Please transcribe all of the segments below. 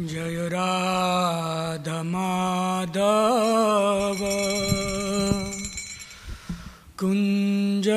जय राधमाधव कुञ्ज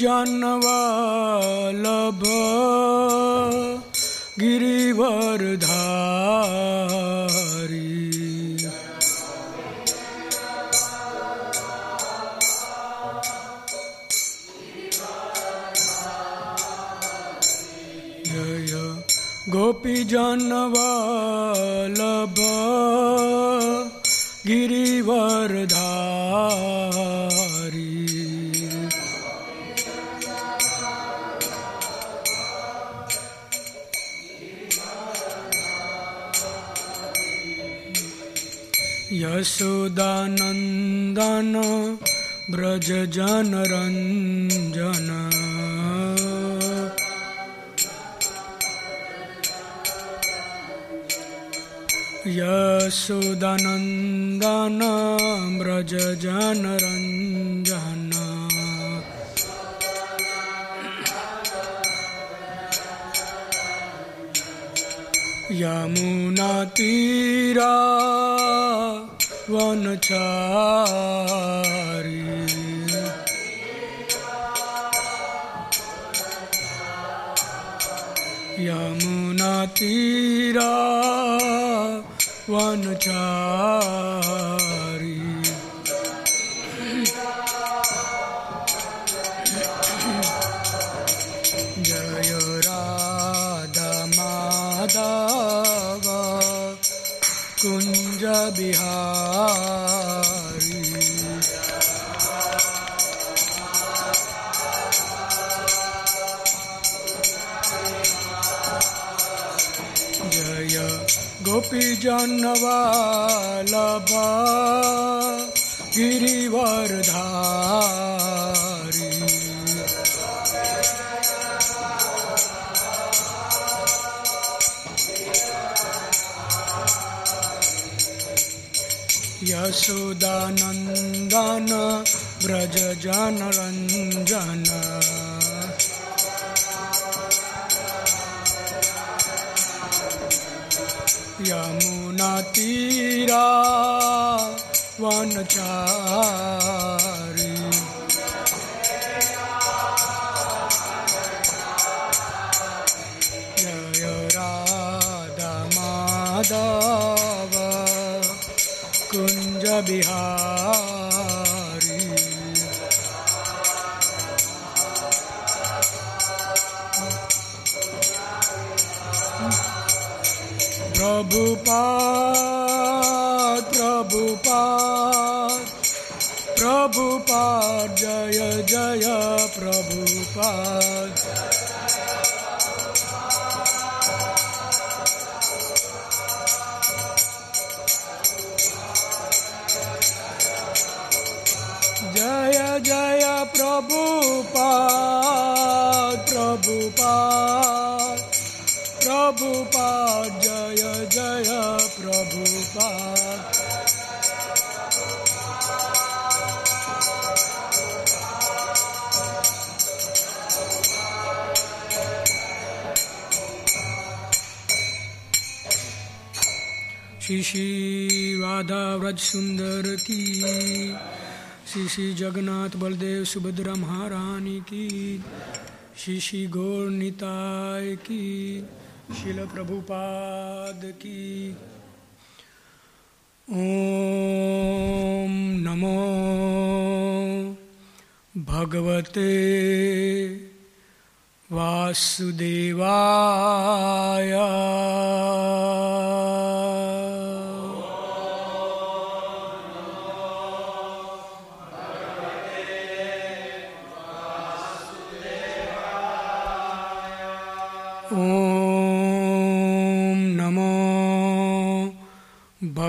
जनवल्लभ गिरिवरधारी। गोपी जनवल्लभ गिरिवरधारी। यशोदानन्दन व्रजजनरञ्जन यशोदानन्दन व्रजजनरञ्जन यमुनातीरा वनचारी यमुनातीरा वनचारी जय राधा माधव बिहारी। गोपी जनवालबा गिरिवरधारी। यशोदानन्दन व्रज जनरञ्जन व्रजजनरञ्जन यमुनातीरा वनचारी प्रभुपाद जय जय प्रभुपाद श्री श्री राधा व्रज सुंदर की, श्री श्री जगन्नाथ बलदेव सुभद्रा महारानी की, श्री श्री गौर निताय की। शिल प्रभुपाद की। ओम नमो भगवते वासुदेवाय।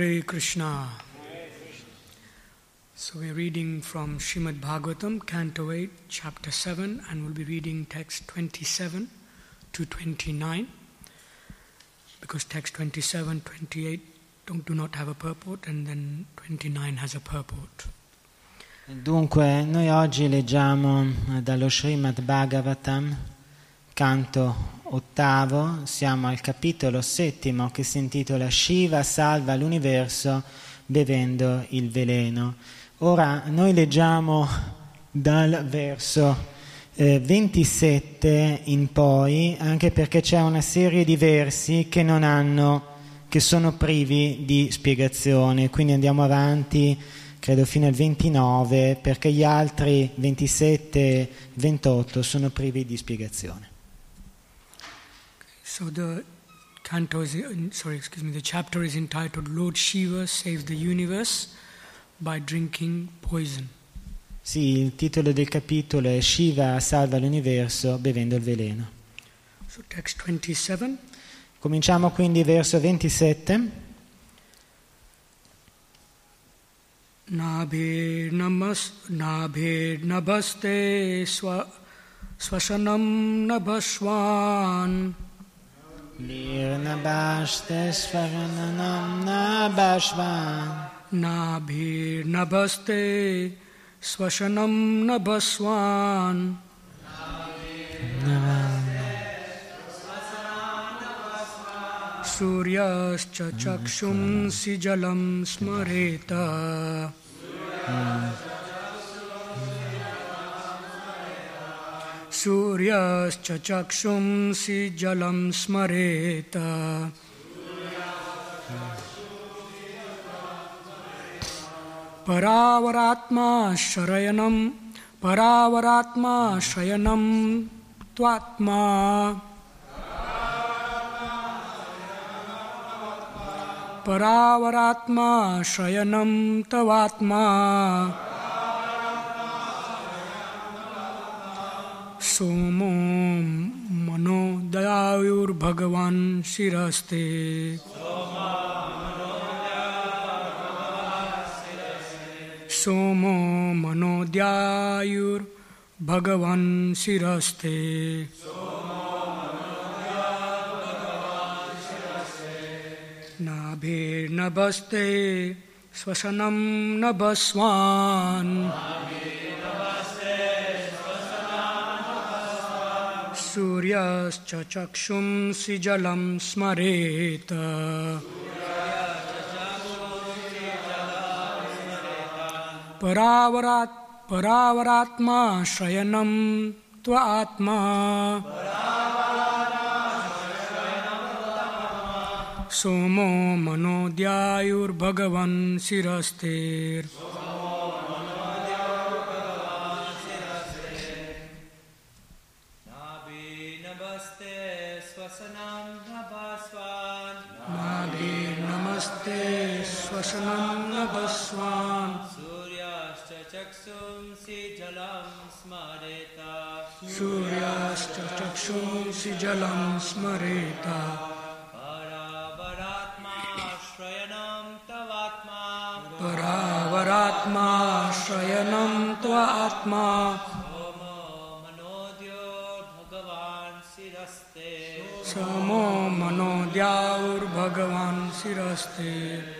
Hare Krishna. So we're reading from Srimad Bhagavatam, Canto 8, Chapter 7, and we'll be reading text 27 to 29 because text 27, 28 don't, do not have a purport and then 29 has a purport. Dunque, noi oggi leggiamo dallo Srimad Bhagavatam, canto ottavo, siamo al capitolo settimo che si intitola Shiva salva l'universo bevendo il veleno. Ora noi leggiamo dal verso eh, 27 in poi, anche perché c'è una serie di versi che non hanno, che sono privi di spiegazione, quindi andiamo avanti credo fino al 29 perché gli altri 27 e 28 sono privi di spiegazione. So the canto is, sorry, excuse me, the chapter is entitled Lord Shiva Saves the Universe by Drinking Poison. Sì, il titolo del capitolo è Shiva salva l'universo bevendo il veleno. So text 27. Cominciamo quindi verso 27. नाभिर्नमस् नाभिर्नभस्ते स्व स्वशनं नभस्वान् Nirnabashte svarananam nabashvan नाभिर्नभस्ते स्वशनं नभस्वान् सूर्यश्च चक्षुंसि जलं स्मरेत सूर्यश्च चक्षुंसि जलं स्मरेत। परावरात्मा शरयनं परावरात्मा शयनं त्वात्मा। परावरात्मा शयनं तवात्मा। सोमो मनो दयायुर्भगवान् शिरस्ते। सोमो मनोद्यायुर्भगवान् शिरस्ते। नाभिर्नभस्ते श्वसनं नभस्वान्। सूर्यश्च चक्षुंसि जलं स्मरेत। परावरात् परावरात्मा शयनं त्व आत्मा सोमो मनोद्यायुर्भगवन् शिरस्तेर्। चक्षुंसि जलं स्मरेत। सूर्याश्चक्षुंसि जलं स्मरेत। परावरात्माश्रयणं तवात्मा। परावरात्माश्रयणं सोमो आत्मा समो मनोद्याौर्भगवान् शिरस्ते।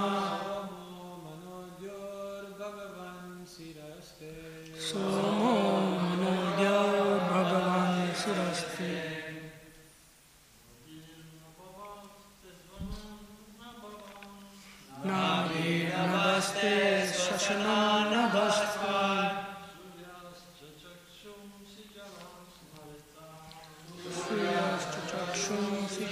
नाभिर्नभस्ते श्वसनानभस्त्वा सूर्यश्च चक्षुंसि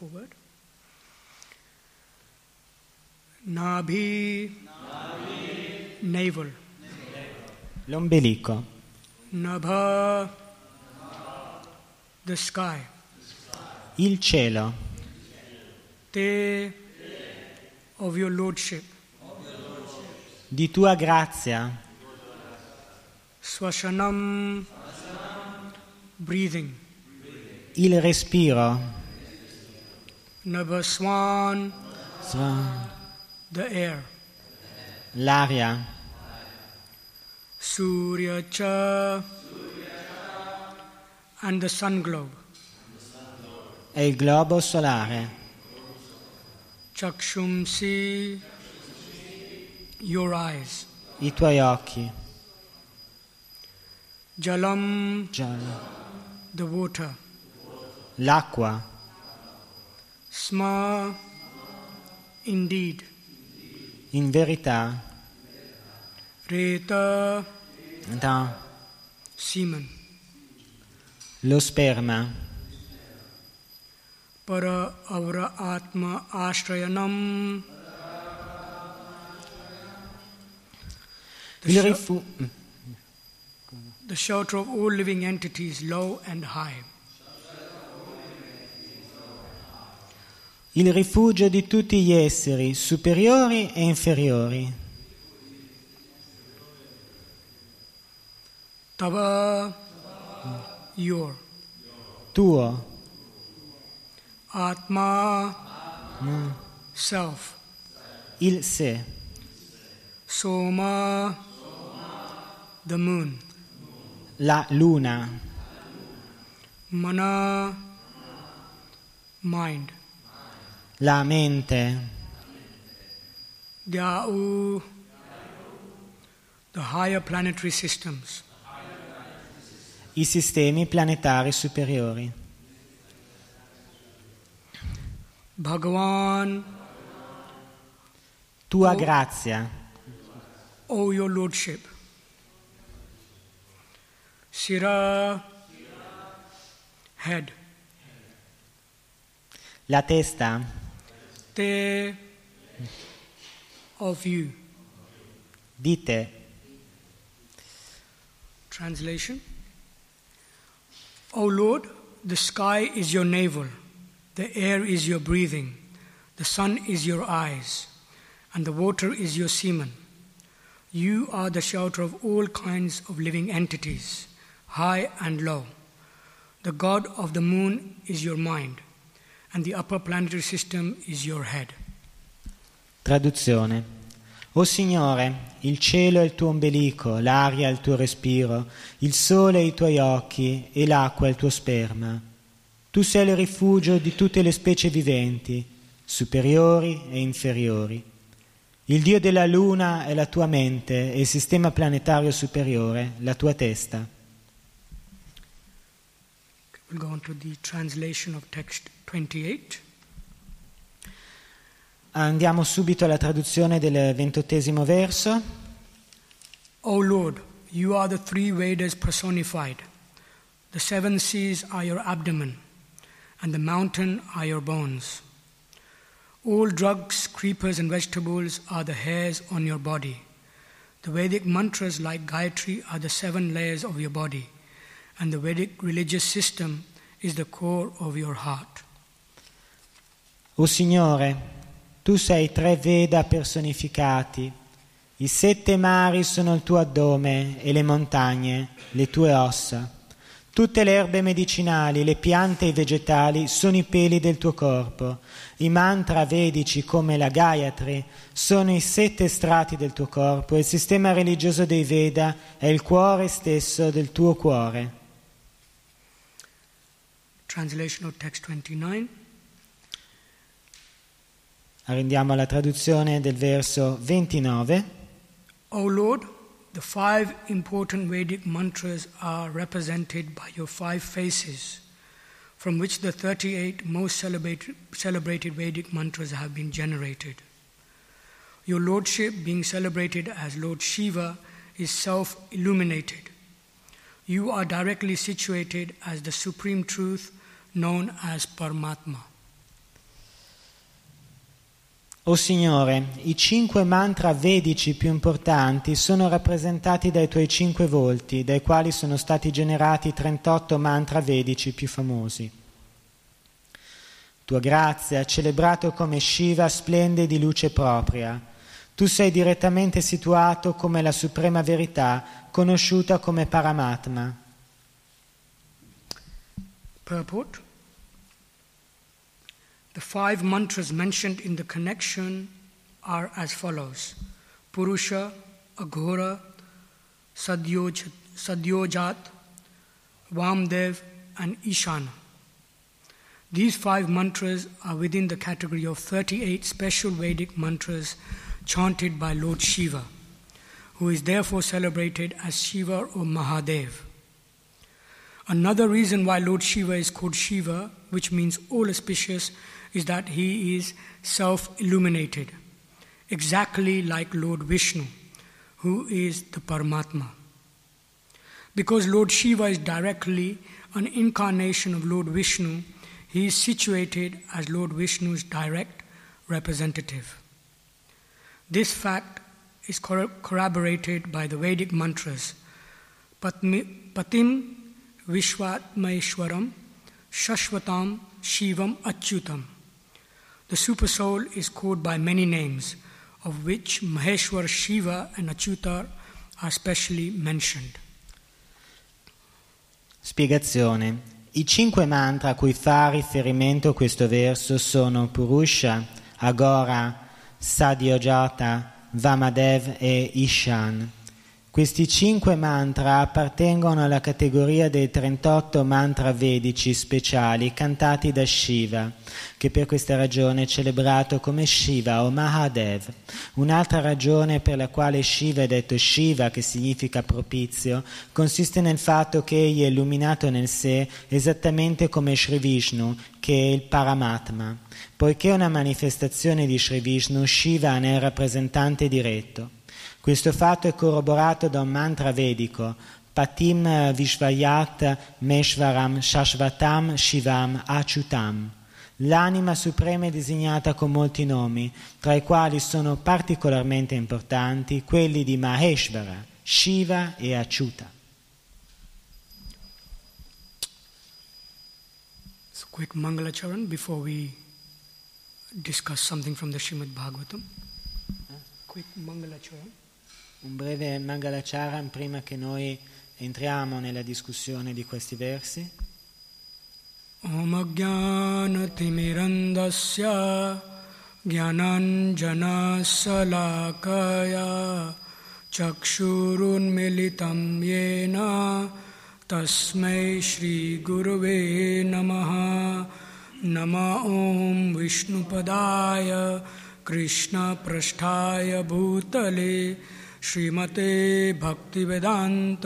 we'll do word for word. Nabhi, navel. L'ombelico, Nabha, the sky. il cielo, Te, of your lordship. di tua grazia, Swashanam, breathing. il respiro, Nabhaswan, sva- the air. l'aria, Surya cha, and the sun globe. e il globo solare, Chakshumsi, your eyes. i tuoi occhi, Jalam, giallo, the water. l'acqua, Sma, indeed. in verità, Reta, da, semen. lo sperma, Para avra atma ashrayanam. The, il shel- rifu- the shelter of all living entities, low and high. Il rifugio di tutti gli esseri, superiori e inferiori, Tava, your. tuo, Atma, self. il sé, Soma, the moon. la luna, Mana, mind. La mente, Dyau, the higher planetary systems. i sistemi planetari superiori, Bhagavan, tua Oh. grazia, O your lordship. Sira, head. la testa, Of you. di te, Translation O Lord, the sky is your navel, the air is your breathing, the sun is your eyes, and the water is your semen. You are the shelter of all kinds of living entities, high and low. The god of the moon is your mind, and the upper planetary system is your head. Traduzione. O Signore, il cielo è il tuo ombelico, l'aria è il tuo respiro, il sole i tuoi occhi e l'acqua è il tuo sperma. Tu sei il rifugio di tutte le specie viventi, superiori e inferiori. Il dio della luna è la tua mente e il sistema planetario superiore, la tua testa. We'll go on to the translation of text 28. Andiamo subito alla traduzione del ventottesimo verso. O Lord, you are the three Vedas personified. The seven seas are your abdomen, and the mountain are your bones. All drugs, creepers, and vegetables are the hairs on your body. The Vedic mantras, like Gayatri, are the seven layers of your body, and the Vedic religious system is the core of your heart. O Signore, tu sei tre Veda personificati, I sette mari sono il tuo addome e le montagne, le tue ossa. Tutte le erbe medicinali, le piante e i vegetali sono i peli del tuo corpo. I mantra vedici come la Gayatri sono i sette strati del tuo corpo il sistema religioso dei Veda è il cuore stesso del tuo cuore. Translation of text 29. Arrendiamo alla traduzione del verso 29. O Lord, the five important Vedic mantras are represented by your five faces, from which the 38 most celebrated, celebrated Vedic mantras have been generated. Your Lordship, being celebrated as Lord Shiva, is self illuminated. You are directly situated as the Supreme Truth known as Paramatma. O Signore, i cinque mantra vedici più importanti sono rappresentati dai tuoi cinque volti, dai quali sono stati generati 38 mantra vedici più famosi. Tua grazia, celebrato come Shiva, splende di luce propria. Tu sei direttamente situato come la suprema verità, conosciuta come Paramatma. Purport The five mantras mentioned in the connection are as follows Purusha, Aghora, Sadyoj- Sadyojat, Vamdev, and Ishana. These five mantras are within the category of 38 special Vedic mantras chanted by Lord Shiva, who is therefore celebrated as Shiva or Mahadev. Another reason why Lord Shiva is called Shiva, which means all auspicious, is that he is self illuminated, exactly like Lord Vishnu, who is the Paramatma. Because Lord Shiva is directly an incarnation of Lord Vishnu, he is situated as Lord Vishnu's direct representative. This fact is corroborated by the Vedic mantras Patim Vishwatmaishwaram Shashvatam Shivam Achyutam. The Supersoul is called by many names, of which Maheshwar, Shiva, and Achyuta are specially mentioned. Spiegazione. I cinque mantra a cui fa riferimento questo verso sono Purusha, Agora, Sadyojata, Vamadev e Ishan. Questi cinque mantra appartengono alla categoria dei 38 mantra vedici speciali cantati da Shiva, che per questa ragione è celebrato come Shiva o Mahadev. Un'altra ragione per la quale Shiva è detto Shiva, che significa propizio, consiste nel fatto che egli è illuminato nel sé esattamente come Sri Vishnu, che è il Paramatma. Poiché è una manifestazione di Sri Vishnu, Shiva ne è il rappresentante diretto. Questo fatto è corroborato da un mantra vedico, Patim Vishvayat Meshvaram Shashvatam Shivam Achutam. L'anima suprema è disegnata con molti nomi, tra i quali sono particolarmente importanti quelli di Maheshvara, Shiva e Achyuta. So, quick Mangalacharan before we discuss something from the Srimad Bhagavatam. Quick Mangalacharan un breve Mangalacharan prima che noi entriamo nella discussione di questi versi. Om Gyanatimirandasya Gyananjana Salakaya Chakshurunmilitam Yena Tasmai Shri Gurve Namaha Nama Om Vishnupadaya Krishna Prashtaya Bhutale श्रीमते भक्तिवेदान्त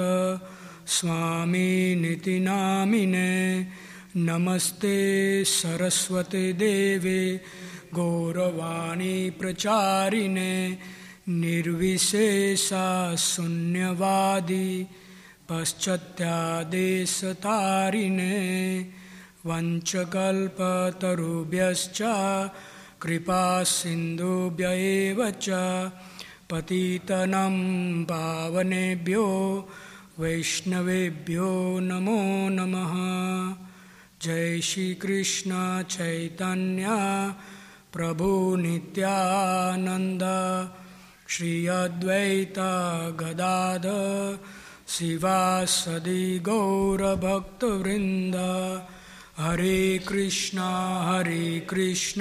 स्वामिनिति नामिने नमस्ते सरस्वते देवे, गौरवाणी प्रचारिणे, निर्विशेषा शून्यवादी, पश्चात्यादेशतारिणे वञ्चकल्पतरुभ्यश्च कृपासिन्धुभ्य एव पतितनं पावनेभ्यो वैष्णवेभ्यो नमो नमः। जय श्रीकृष्ण चैतन्या प्रभु नित्यानन्द। श्री अद्वैत गदाद शिवासदि गौरभक्तवृन्द। हरे कृष्ण हरे Krishna.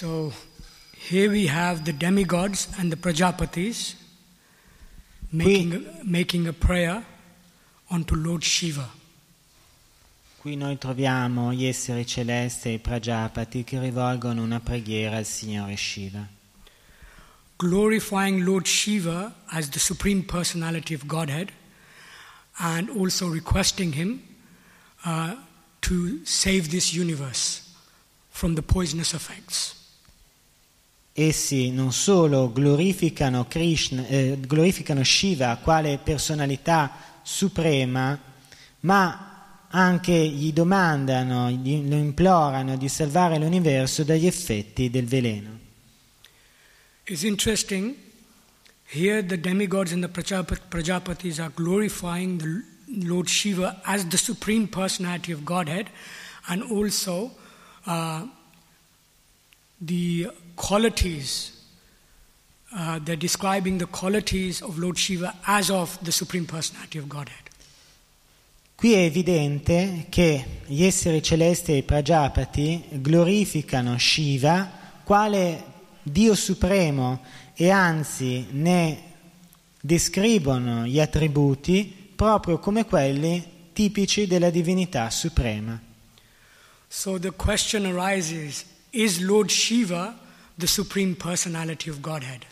So here we have the demigods and the Prajapatis making, making a prayer unto Lord Shiva. Qui noi troviamo gli esseri celesti e i Prajapati che rivolgono una preghiera al Signore Shiva, glorifying Lord Shiva as the Supreme Personality of Godhead and also requesting him uh, to save this universe from the poisonous effects. Essi non solo glorificano, Krishna, eh, glorificano Shiva quale personalità suprema, ma anche gli domandano, gli, lo implorano di salvare l'universo dagli effetti del veleno. It's interesting. Here, the demigods and the Prajapat- Prajapatis are glorifying the Lord Shiva as the supreme personality of Godhead, and also uh, the qualities. Uh, they're describing the qualities of Lord Shiva as of the supreme personality of Godhead. Qui è evidente che gli esseri celesti e i Prajapati glorificano Shiva quale Dio supremo e anzi ne descrivono gli attributi proprio come quelli tipici della divinità suprema. So the question arises is Lord Shiva the supreme personality of Godhead?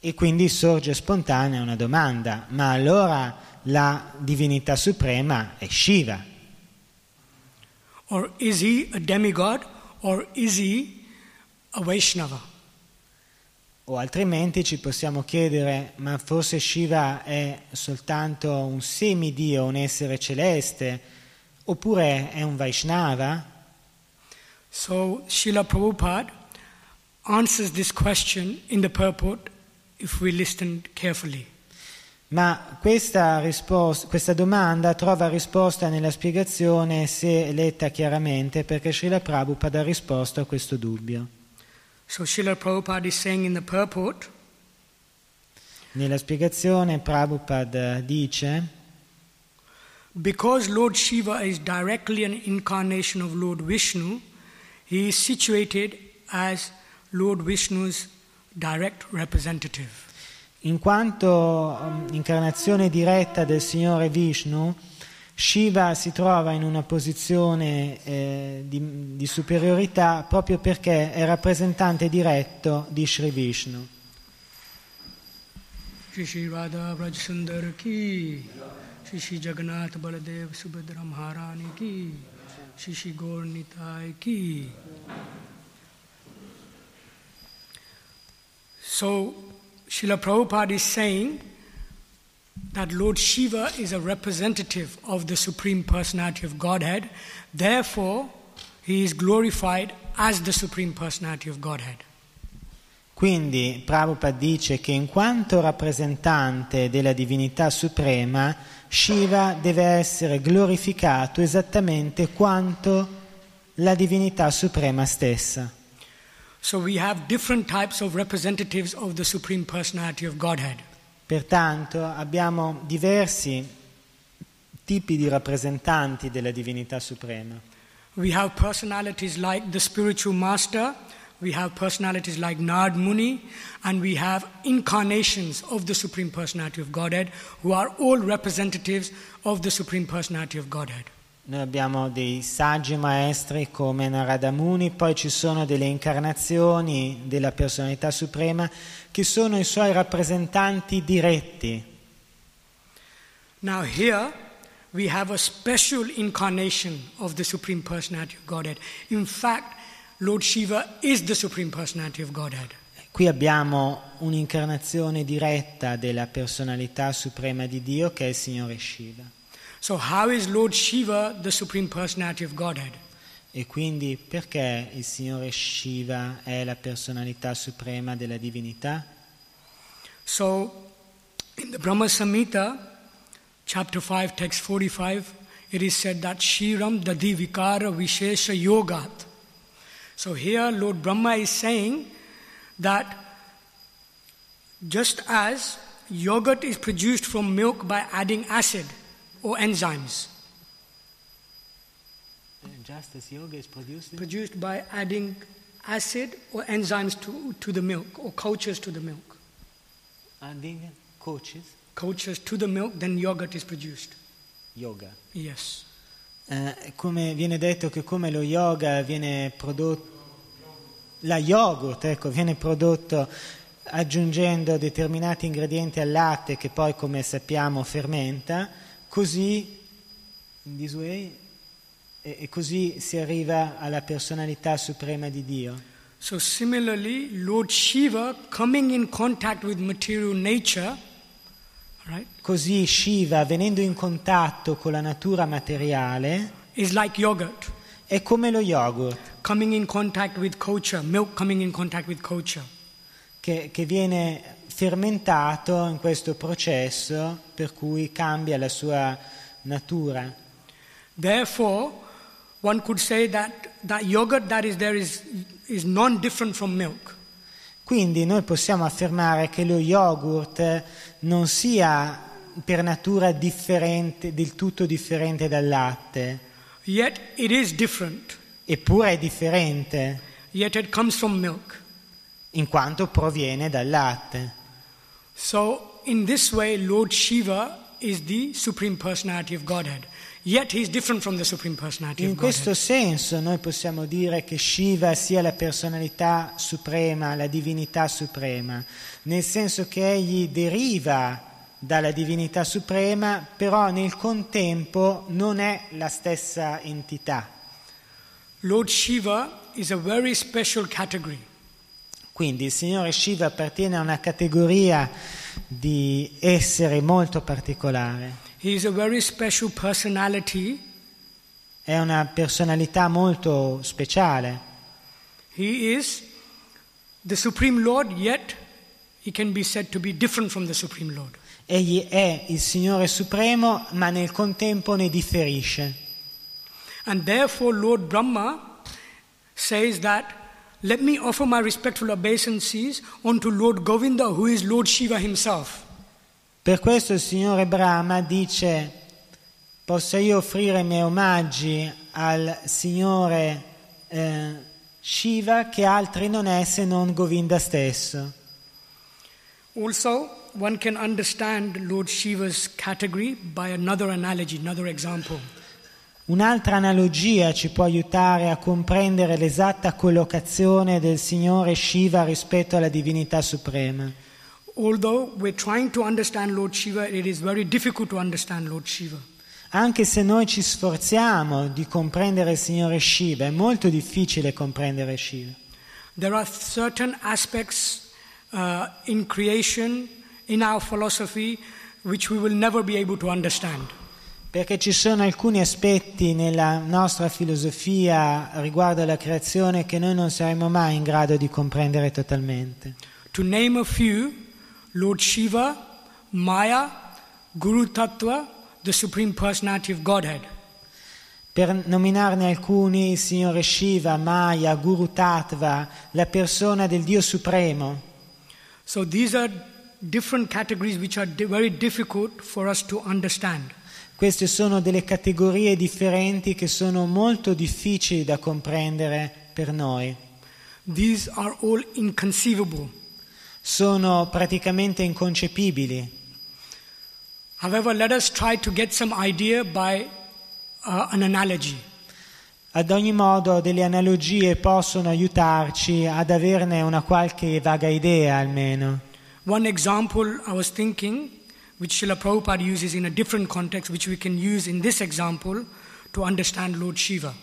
E quindi sorge spontanea una domanda, ma allora la divinità suprema è Shiva? Or is he a demigod? Or is he a Vaishnava? O altrimenti ci possiamo chiedere, ma forse Shiva è soltanto un semidio, un essere celeste, oppure è un Vaishnava? So Srila Prabhupada answers this question in the purport if we listen carefully. Ma questa, risposta, questa domanda trova risposta nella spiegazione se letta chiaramente, perché Srila Prabhupada ha risposto a questo dubbio. So Srila Prabhupada is saying in the purport, Nella spiegazione Prabhupada dice, because Lord Shiva is directly an incarnation of Lord Vishnu, he is situated as Lord Vishnu's direct representative. in quanto um, incarnazione diretta del Signore Vishnu, Shiva si trova in una posizione eh, di, di superiorità proprio perché è rappresentante diretto di Sri Vishnu. Shri Shri Radha Braj Sundar ki, Shri Shri Jagannath Baladev Subhadra Maharani ki, Gaur Nitai ki. So, Srila is saying that Lord Shiva is a representative of the Supreme Personality of Godhead, therefore, he is glorified as the Supreme Personality of Godhead. Quindi Prabhupada dice che in quanto rappresentante della divinità suprema, Shiva deve essere glorificato esattamente quanto la divinità suprema stessa. So we have different types of representatives of the Supreme Personality of Godhead. Pertanto abbiamo diversi tipi di rappresentanti della divinità suprema. We have personalities like the spiritual master, we have personalities like Nard Muni, and we have incarnations of the Supreme Personality of Godhead who are all representatives of the Supreme Personality of Godhead. Noi abbiamo dei saggi maestri come Narada Muni, poi ci sono delle incarnazioni della personalità suprema che sono i suoi rappresentanti diretti. Now, here we have a special incarnation of the Supreme Personality of Godhead. In fact, Lord Shiva is the Supreme Personality of Godhead. Qui abbiamo un'incarnazione diretta della personalità suprema di Dio che è il Signore Shiva. So, how is Lord Shiva the Supreme Personality of Godhead? E quindi perché il Signore Shiva è la personalità suprema della divinità? So, in the Brahma Samhita, chapter 5, text 45, it is said that Shiram Dadi Vikara Vishesha Yogat. So, here Lord Brahma is saying that just as yogurt is produced from milk by adding acid or enzymes, Just as yoga is produced produced by adding acid or enzymes to, to the milk or cultures to the milk. adding coaches, Cultures to the milk, then yogurt is produced. yoga. Yes. Eh, come viene detto che come lo yoga viene prodotto, la yogurt ecco, viene prodotto aggiungendo determinati ingredienti al latte che poi come sappiamo fermenta, così, way, e, e così si arriva alla personalità suprema di Dio. So, similarly, Lord Shiva coming in contact with material nature, right, Così Shiva, venendo in contatto con la natura materiale, like è come lo yogurt. Coming in contact with culture, milk coming in contact with culture. che, che viene fermentato in questo processo per cui cambia la sua natura. Therefore, one could say that that yogurt that is there is, is non different from milk. Quindi noi possiamo affermare che lo yogurt non sia per natura differente, del tutto differente dal latte, Yet it is different. eppure è differente Yet it comes from milk. in quanto proviene dal latte. So, in this way, Lord Shiva is the Supreme Personality of Godhead. In questo senso noi possiamo dire che Shiva sia la personalità suprema, la divinità suprema, nel senso che egli deriva dalla divinità suprema, però nel contempo non è la stessa entità. Lord Shiva is a very special category. Quindi il Signore Shiva appartiene a una categoria di essere molto particolare, He is a very special personality. è una personalità molto speciale. He is the Supreme Lord, yet he can be said to be different from the Supreme Lord. Egli è il Signore Supremo, ma nel contempo ne differisce. And therefore, Lord Brahma says that, let me offer my respectful obeisances unto Lord Govinda, who is Lord Shiva himself. Per questo il Signore Brahma dice, possa io offrire i miei omaggi al Signore eh, Shiva che altri non è se non Govinda stesso. Also, one can understand Lord Shiva's category by another analogy, another example. Un'altra analogia ci può aiutare a comprendere l'esatta collocazione del Signore Shiva rispetto alla divinità suprema. Although we're trying to understand Lord Shiva, it is very difficult to understand Lord Shiva. Anche se noi ci sforziamo di comprendere il Signore Shiva, è molto difficile comprendere Shiva. There are certain aspects uh, in creation, in our philosophy, which we will never be able to understand. Perché ci sono alcuni aspetti nella nostra filosofia riguardo alla creazione che noi non saremo mai in grado di comprendere totalmente. To name a few, Lord Shiva, Maya, Guru Tattva, the Supreme Personality of Godhead. Per nominarne alcuni, il Signore Shiva, Maya, Guru Tattva, la persona del Dio Supremo. So these are different categories which are very difficult for us to understand. Queste sono delle categorie differenti che sono molto difficili da comprendere per noi. These are all inconceivable. Sono praticamente inconcepibili. However, let us try to get some idea by uh, an analogy. Ad ogni modo, delle analogie possono aiutarci ad averne una qualche vaga idea almeno. One example I was thinking, which Srila Prabhupada uses in a different context, which we can use in this example to understand Lord Shiva.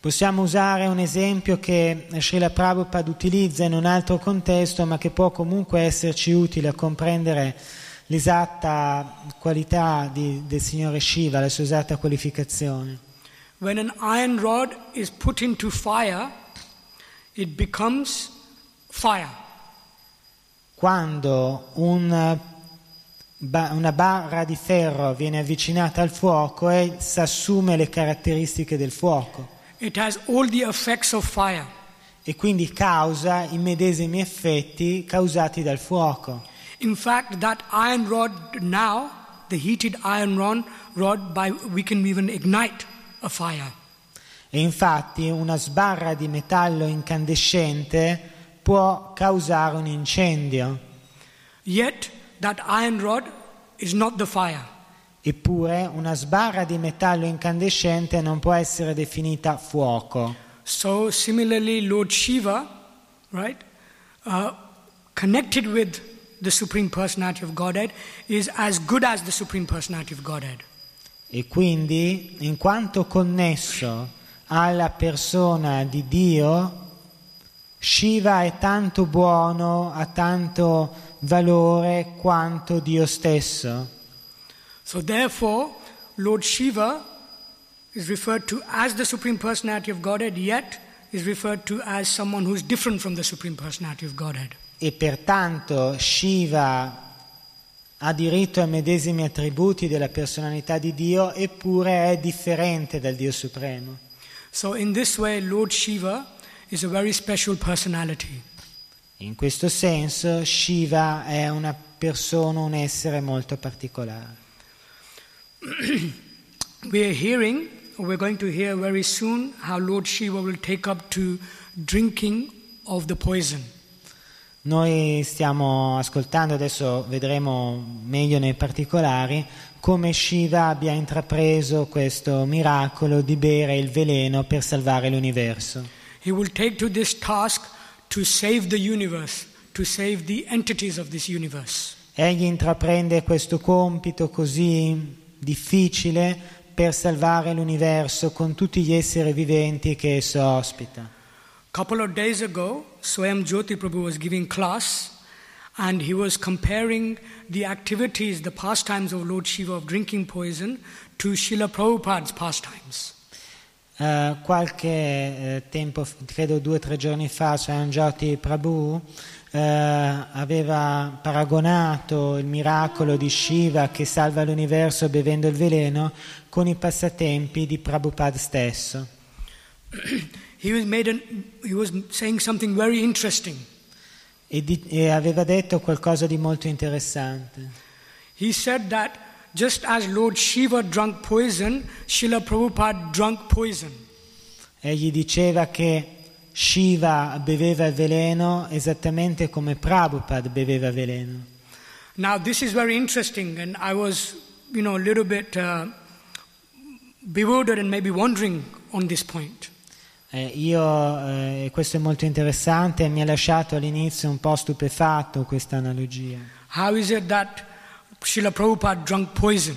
Possiamo usare un esempio che Srila Prabhupada utilizza in un altro contesto, ma che può comunque esserci utile a comprendere l'esatta qualità di- del Signore Shiva, la sua esatta qualificazione. When an iron rod is put into fire, it becomes fire. Quando un una barra di ferro viene avvicinata al fuoco e si assume le caratteristiche del fuoco It has all the effects of fire. e quindi causa i medesimi effetti causati dal fuoco. In fact, that iron rod now, the heated iron rod, rod by we can even ignite a fire. E infatti una sbarra di metallo incandescente può causare un incendio, Yet that iron rod is not the fire. Eppure una sbarra di metallo incandescente non può essere definita fuoco. So similarly, Lord Shiva, right, uh, connected with the Supreme Personality of Godhead, is as good as the Supreme Personality of Godhead. E quindi, in quanto connesso alla persona di Dio, Shiva è tanto buono, ha tanto valore quanto Dio stesso. So therefore, Lord Shiva is referred to as the Supreme Personality of Godhead, yet is referred to as someone who is different from the Supreme Personality of Godhead. E pertanto Shiva ha diritto ai medesimi attributi della personalità di Dio, eppure è differente dal Dio Supremo. So in this way, Lord Shiva is a very special personality. In questo senso Shiva è una persona, un essere molto particolare. We are hearing, we're going to hear very soon, how Lord Shiva will take up to drinking of the poison. Noi stiamo ascoltando, adesso vedremo meglio nei particolari, come Shiva abbia intrapreso questo miracolo di bere il veleno per salvare l'universo. He will take to this task to save the universe, to save the entities of this universe. Egli intraprende questo compito così difficile per salvare l'universo con tutti gli esseri viventi che esso ospita. Couple of days ago, Swayam Jyoti Prabhu was giving class and he was comparing the activities, the pastimes of Lord Shiva of drinking poison to Srila Prabhupada's pastimes. Eh, qualche eh, tempo, credo due o tre giorni fa, Swayanjoti Prabhu eh, aveva paragonato il miracolo di Shiva che salva l'universo bevendo il veleno con i passatempi di Prabhupada stesso. He was, made an, he was saying something very interesting. E, di- e aveva detto qualcosa di molto interessante. He said that just as Lord Shiva drank poison, Srila Prabhupada drank poison. Egli diceva che Shiva beveva veleno esattamente come Prabhupada beveva veleno. Now, this is very interesting, and I was, you know, a little bit uh, bewildered and maybe wondering on this point. Eh, io, eh, questo è molto interessante e mi ha lasciato all'inizio un po' stupefatto questa analogia. How is it that Srila Prabhupada drank poison?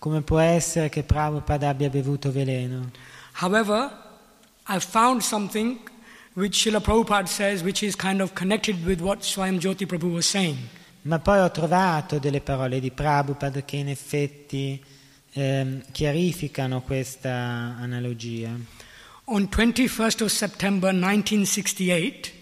Come può essere che Prabhupada abbia bevuto veleno? However, I found something which Srila Prabhupada says, which is kind of connected with what Swayam Jyoti Prabhu was saying. Ma poi ho trovato delle parole di Prabhupada che in effetti ehm, chiarificano questa analogia. On 21st of September 1968,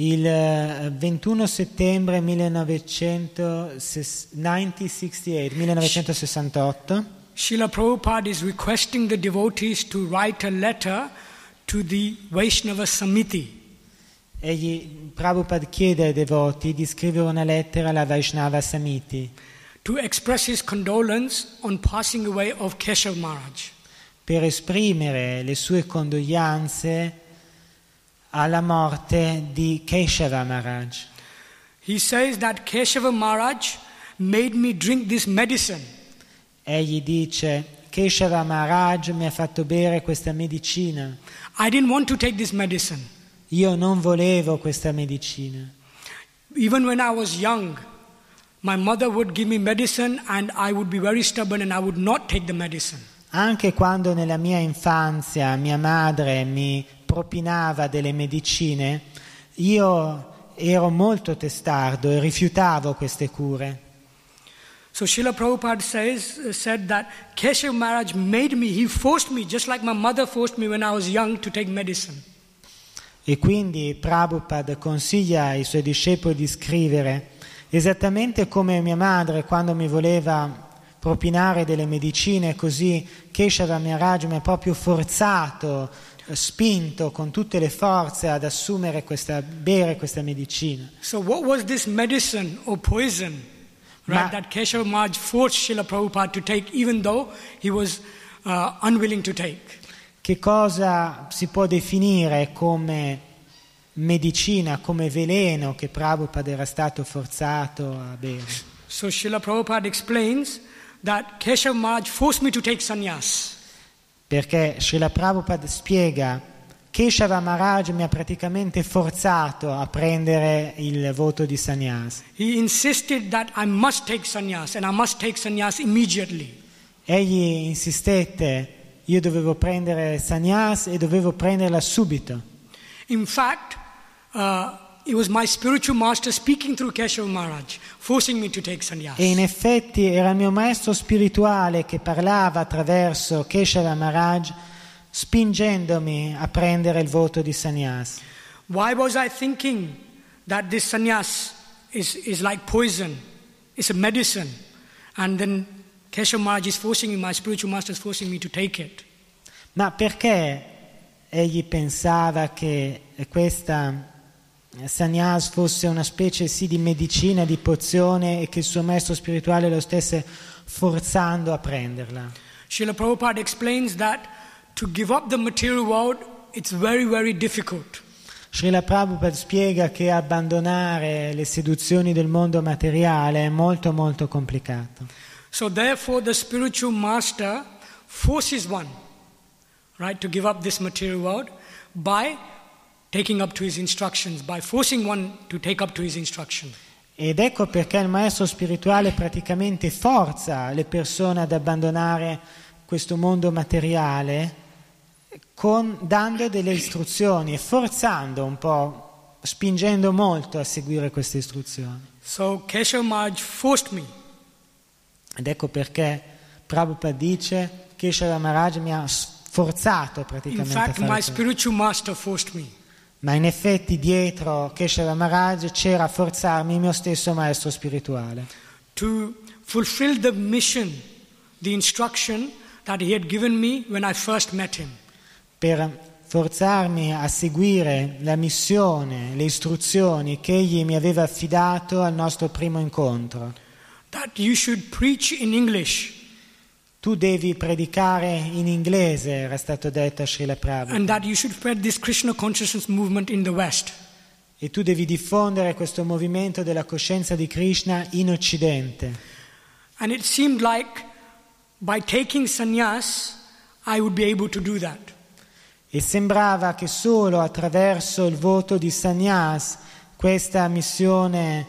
Il eh, 21 settembre 1968, 1968 Srila Prabhupada is requesting the devotees to write a letter to the Vaishnava Samiti. egli, Prabhupada chiede ai devoti di scrivere una lettera alla Vaishnava Samiti to express his condolence on passing away of Keshav Maharaj. per esprimere le sue condoglianze alla morte di Keshava Maharaj. He says that Keshava Maharaj made me drink this medicine. Egli dice, Keshava Maharaj mi ha fatto bere questa medicina. I didn't want to take this medicine. Io non volevo questa medicina. Even when I was young, my mother would give me medicine and I would be very stubborn and I would not take the medicine. Anche quando nella mia infanzia mia madre mi propinava delle medicine, io ero molto testardo e rifiutavo queste cure. So Srila Prabhupada says, said that Keshav Maharaj made me, he forced me, just like my mother forced me when I was young to take medicine. E quindi Prabhupada consiglia ai suoi discepoli di scrivere esattamente come mia madre quando mi voleva propinare delle medicine, così Keshava Maharaj mi ha proprio forzato, eh, spinto con tutte le forze ad assumere questa, bere questa medicina. So what was this medicine or poison, right, Ma- that Keshav Maharaj forced Srila Prabhupada to take even though he was uh, unwilling to take? Che cosa si può definire come medicina, come veleno che Prabhupada era stato forzato a bere? So Srila Prabhupada explains that Keshav Maharaj forced me to take sannyas. Perché Srila Prabhupada spiega Keshava Maharaj mi ha praticamente forzato a prendere il voto di sannyas. Egli insistette, io dovevo prendere sannyas e dovevo prenderla subito. In fact, uh, it was my spiritual master speaking through Keshav Maharaj, forcing me to take sannyas. E in effetti era il mio maestro spirituale che parlava attraverso Keshava Maharaj, spingendomi a prendere il voto di sannyas. Why was I thinking that this sannyas is, is like poison, it's a medicine, and then Keshav Maharaj is forcing me, my spiritual master is forcing me to take it? Ma perché egli pensava che questa sannyas fosse una specie sì di medicina, di pozione e che il suo maestro spirituale lo stesse forzando a prenderla? Srila Prabhupada explains that to give up the material world, it's very, very difficult. Srila Prabhupada spiega che abbandonare le seduzioni del mondo materiale è molto molto complicato. So therefore, the spiritual master forces one, right, to give up this material world by taking up to his instructions, by forcing one to take up to his instruction. Ed ecco perché il maestro spirituale praticamente forza le persone ad abbandonare questo mondo materiale con- dando delle istruzioni e forzando un po', spingendo molto a seguire queste istruzioni. So Keshav Maharaj forced me. Ed ecco perché Prabhupada dice che Shara Maharaj mi ha sforzato In praticamente a fact, fare my spiritual master forced me. Ma in effetti dietro Keshava Maharaj c'era a forzarmi il mio stesso maestro spirituale to fulfill the mission, the instruction that he had given me when I first met him. Per forzarmi a seguire la missione, le istruzioni che egli mi aveva affidato al nostro primo incontro. In English Tu devi predicare in inglese, era stato detto a Srila Prabhupada, e tu devi diffondere questo movimento della coscienza di Krishna in Occidente. And it seemed like by taking sannyas, I would be able to do that. E sembrava che solo attraverso il voto di sannyas questa missione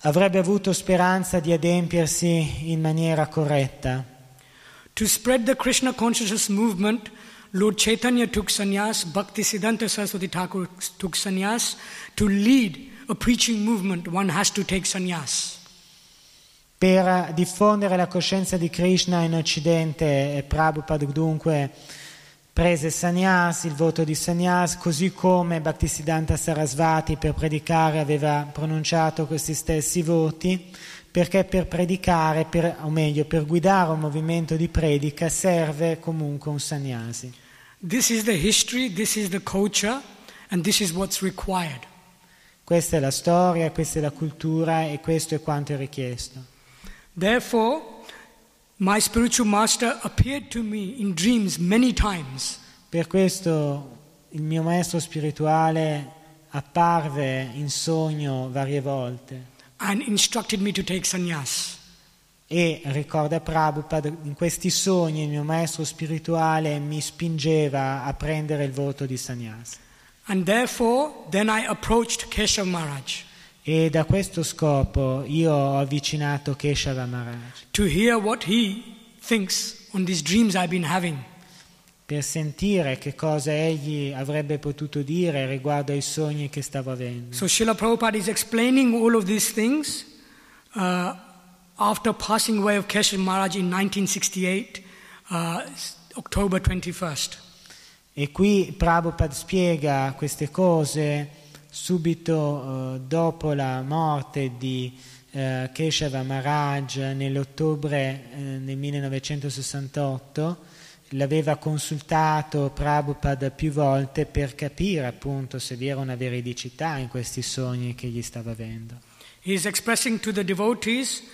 avrebbe avuto speranza di adempiersi in maniera corretta. To spread the Krishna consciousness movement, Lord Chaitanya took sannyas, Bhaktisiddhanta Saraswati Thakur took sannyas. To lead a preaching movement, one has to take sannyas. Per diffondere la coscienza di Krishna in Occidente, eh, Prabhupada dunque prese sannyas, il voto di sannyas, così come Bhaktisiddhanta Sarasvati per predicare aveva pronunciato questi stessi voti, perché per predicare, per- o meglio, per guidare un movimento di predica serve comunque un sannyasi. This is the history, this is the culture, and this is what's required. Questa è la storia, questa è la cultura e questo è quanto è richiesto. Therefore, my spiritual master appeared to me in dreams many times Per questo il mio maestro spirituale apparve in sogno varie volte and instructed me to take sannyas. e ricorda Prabhupada, in questi sogni il mio maestro spirituale mi spingeva a prendere il voto di sannyas. And therefore, then I approached Keshav Maharaj E da questo scopo io ho avvicinato Keshava Maharaj to hear what he thinks on these dreams I've been having. per sentire che cosa egli avrebbe potuto dire riguardo ai sogni che stavo avendo. So Srila Prabhupada is explaining all of these things uh, after passing away of Keshav Maharaj in 1968, uh, October 21st. E qui Prabhupada spiega queste cose subito eh, dopo la morte di eh, Keshava Maharaj nell'ottobre eh, del 1968 l'aveva consultato Prabhupada più volte per capire appunto se vi era una veridicità in questi sogni che gli stava avendo. He is expressing to the devotees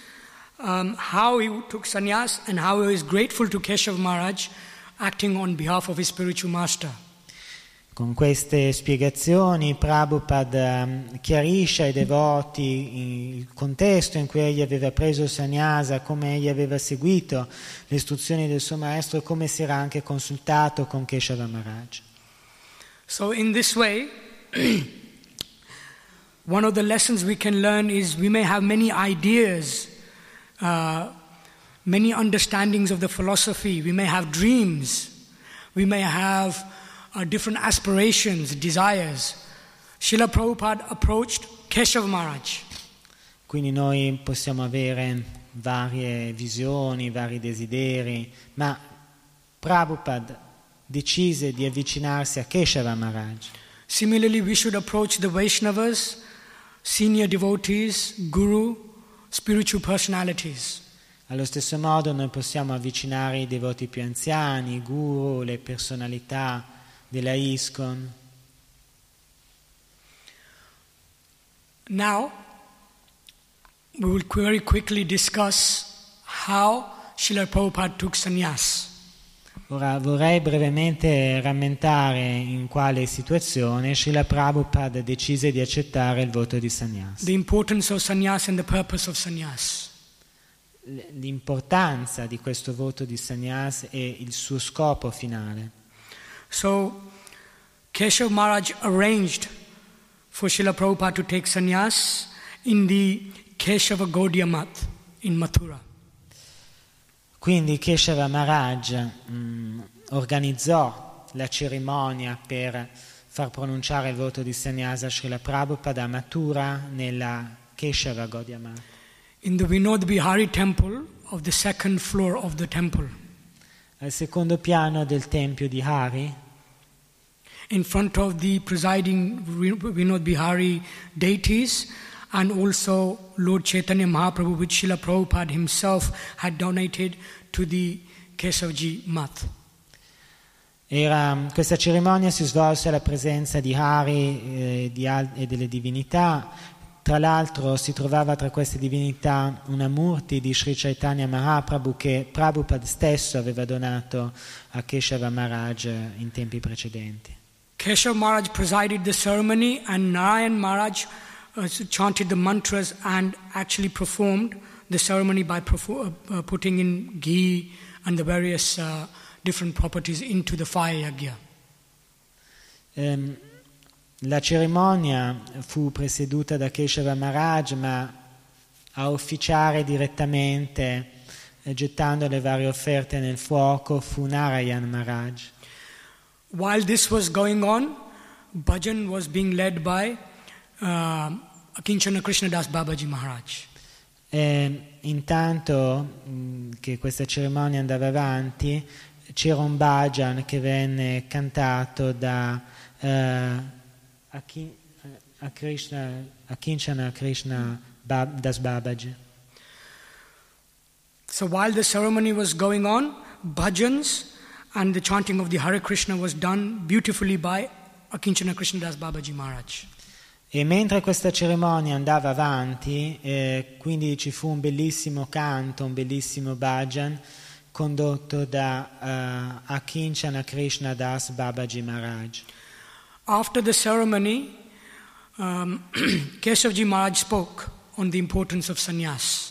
um, how he took sannyas and how he is grateful to Keshav Maharaj acting on behalf of his spiritual master. Con queste spiegazioni Prabhupada ehm, chiarisce ai devoti il contesto in cui egli aveva preso sannyasa, come egli aveva seguito le istruzioni del suo maestro e come si era anche consultato con Keshava Maharaj. So, in this way, one of the lessons we can learn is we may have many ideas, uh, many understandings of the philosophy, we may have dreams, we may have uh, different aspirations, desires. Srila Prabhupada approached Keshav Maharaj. Quindi noi possiamo avere varie visioni, vari desideri, ma Prabhupada decise di avvicinarsi a Keshava Maharaj. Similarly, we should approach the Vaishnavas, senior devotees, guru, spiritual personalities. Allo stesso modo noi possiamo avvicinare i devoti più anziani, i guru, le personalità della ISKCON. Now, we will very quickly discuss how Srila Prabhupada took sannyas. Ora vorrei brevemente rammentare in quale situazione Srila Prabhupada decise di accettare il voto di sannyas. The importance of sannyas and the purpose of sannyas. L'importanza di questo voto di sannyas e il suo scopo finale. So, Keshav Maharaj arranged for Srila Prabhupada to take sannyas in the Keshava Gaudiya Math in Mathura. Quindi Keshava Maharaj mh, organizzò la cerimonia per far pronunciare il voto di sannyasa Srila Prabhupada a Mathura nella Keshava Gaudiya Math. In the Vinod Bihari temple of the second floor of the temple, Al secondo piano del tempio di Hari, in front of the presiding Vinod Bihari deities and also Lord Chaitanya Mahaprabhu, which Srila Prabhupada himself had donated to the Kesavji Math. Era- questa cerimonia si svolse alla presenza di Hari eh, di al- e delle divinità. Tra l'altro si trovava tra queste divinità una murti di Sri Chaitanya Mahaprabhu che Prabhupada stesso aveva donato a Keshava Maharaj in tempi precedenti. Keshav Maharaj presided the ceremony and Narayan Maharaj uh, chanted the mantras and actually performed the ceremony by perfo- uh, uh, putting in ghee and the various uh, different properties into the fire yagya. Ehm, la cerimonia fu presieduta da Keshava Maharaj, ma a ufficiare direttamente, eh, gettando le varie offerte nel fuoco, fu Narayan Maharaj. While this was going on, bhajan was being led by uh, Akinchana Krishnadas Babaji Maharaj. E intanto mh, che questa cerimonia andava avanti, c'era un bhajan che venne cantato da eh, Aki- eh, a Krishna, Akinchana Krishna Bab- Das Babaji. So while the ceremony was going on, bhajans and the chanting of the Hare Krishna was done beautifully by Akinchana Krishnadas Babaji Maharaj. E mentre questa cerimonia andava avanti, eh, quindi ci fu un bellissimo canto, un bellissimo bhajan condotto da eh, Akinchana Krishna Das Babaji Maharaj. After the ceremony, um, Keshavji Maharaj spoke on the importance of sannyas.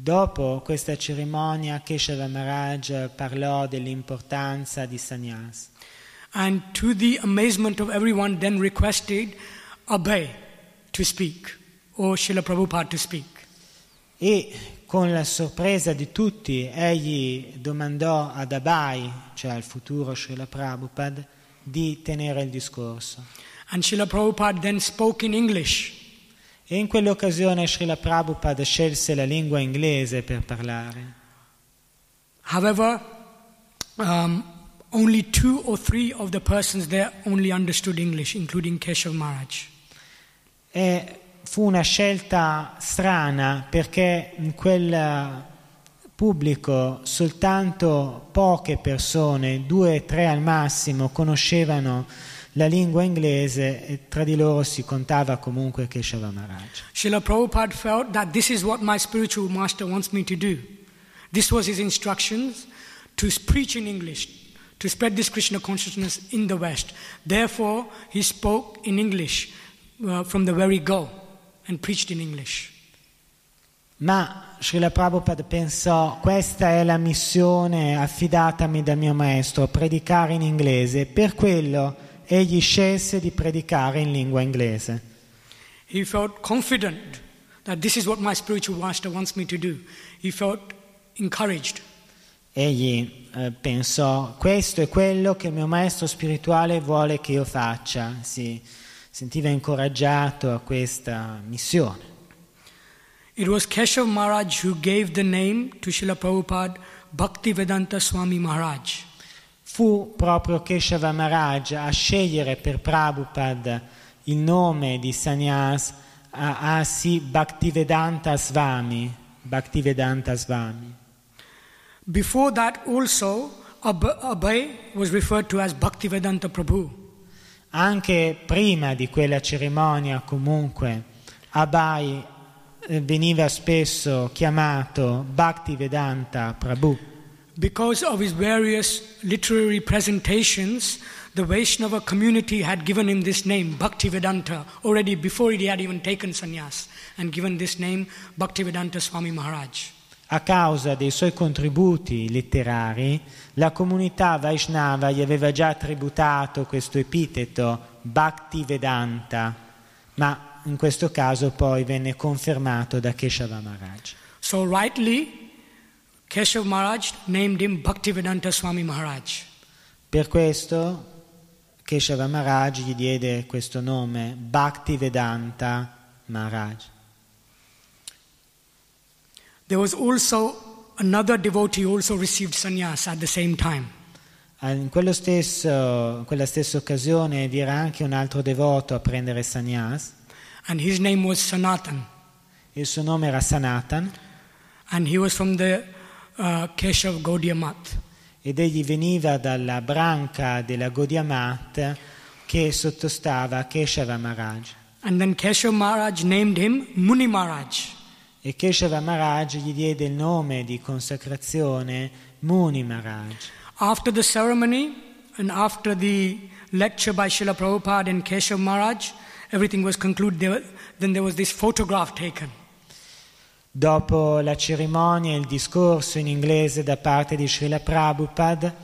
Dopo questa cerimonia, Keshava Maharaj parlò dell'importanza di sannyas. And to the amazement of everyone, then requested Abhay to speak, or Srila Prabhupada to speak. E con la sorpresa di tutti, egli domandò ad Abai, cioè al futuro Srila Prabhupada, di tenere il discorso. And Srila Prabhupada then spoke in English. E in quell'occasione Srila Prabhupada scelse la lingua inglese per parlare. However, um, only two or three of the persons there only understood English, including Keshav Maharaj. E fu una scelta strana perché in quel pubblico soltanto poche persone, due o tre al massimo, conoscevano la lingua inglese e tra di loro si contava comunque Keshava Maharaj. Srila Prabhupada felt that this is what my spiritual master wants me to do. This was his instructions to preach in English, to spread this Krishna consciousness in the West. Therefore, he spoke in English uh, from the very go and preached in English. Ma Srila Prabhupada pensò, questa è la missione affidatami dal mio maestro, predicare in inglese. Per quello egli scelse di predicare in lingua inglese. He felt confident that this is what my spiritual master wants me to do. He felt encouraged. Egli eh, pensò, questo è quello che il mio maestro spirituale vuole che io faccia. Si sentiva incoraggiato a questa missione. It was Keshav Maharaj who gave the name to Srila Prabhupada Bhaktivedanta Swami Maharaj. Fu proprio Keshava Maharaj a scegliere per Prabhupada il nome di sannyas a, a sì Bhaktivedanta Swami. Bhaktivedanta Swami. Before that, also, Ab- Abhay was referred to as Bhaktivedanta Prabhu. Anche prima di quella cerimonia, comunque, Abai eh, veniva spesso chiamato Bhaktivedanta Prabhu. Because of his various literary presentations, the Vaishnava community had given him this name, Bhaktivedanta, already before he had even taken sannyas, and given this name, Bhaktivedanta Swami Maharaj. A causa dei suoi contributi letterari, la comunità Vaishnava gli aveva già tributato questo epiteto Bhaktivedanta, ma in questo caso poi venne confermato da Keshava Maharaj. So, rightly, Keshav Maharaj named him Bhaktivedanta Swami Maharaj. Per questo Keshava Maharaj gli diede questo nome, Bhaktivedanta Maharaj. There was also another devotee who also received sannyas at the same time. Ah, In, quello stesso, in quella stessa occasione vi era anche un altro devoto a prendere sannyas, And his name was Sanatan. il suo nome era Sanatan And he was from the uh, Keshav Gaudiya Math. ed egli veniva dalla branca della Gaudiya Math che sottostava a Keshava Maharaj. And then Keshav Maharaj named him Muni Maharaj. E Keshava Maharaj gli diede il nome di consacrazione Muni Maharaj. After the ceremony and after the lecture by Srila Prabhupada and Keshav Maharaj, everything was concluded. There, then there was this photograph taken. Dopo la cerimonia e il discorso in inglese da parte di Srila Prabhupada,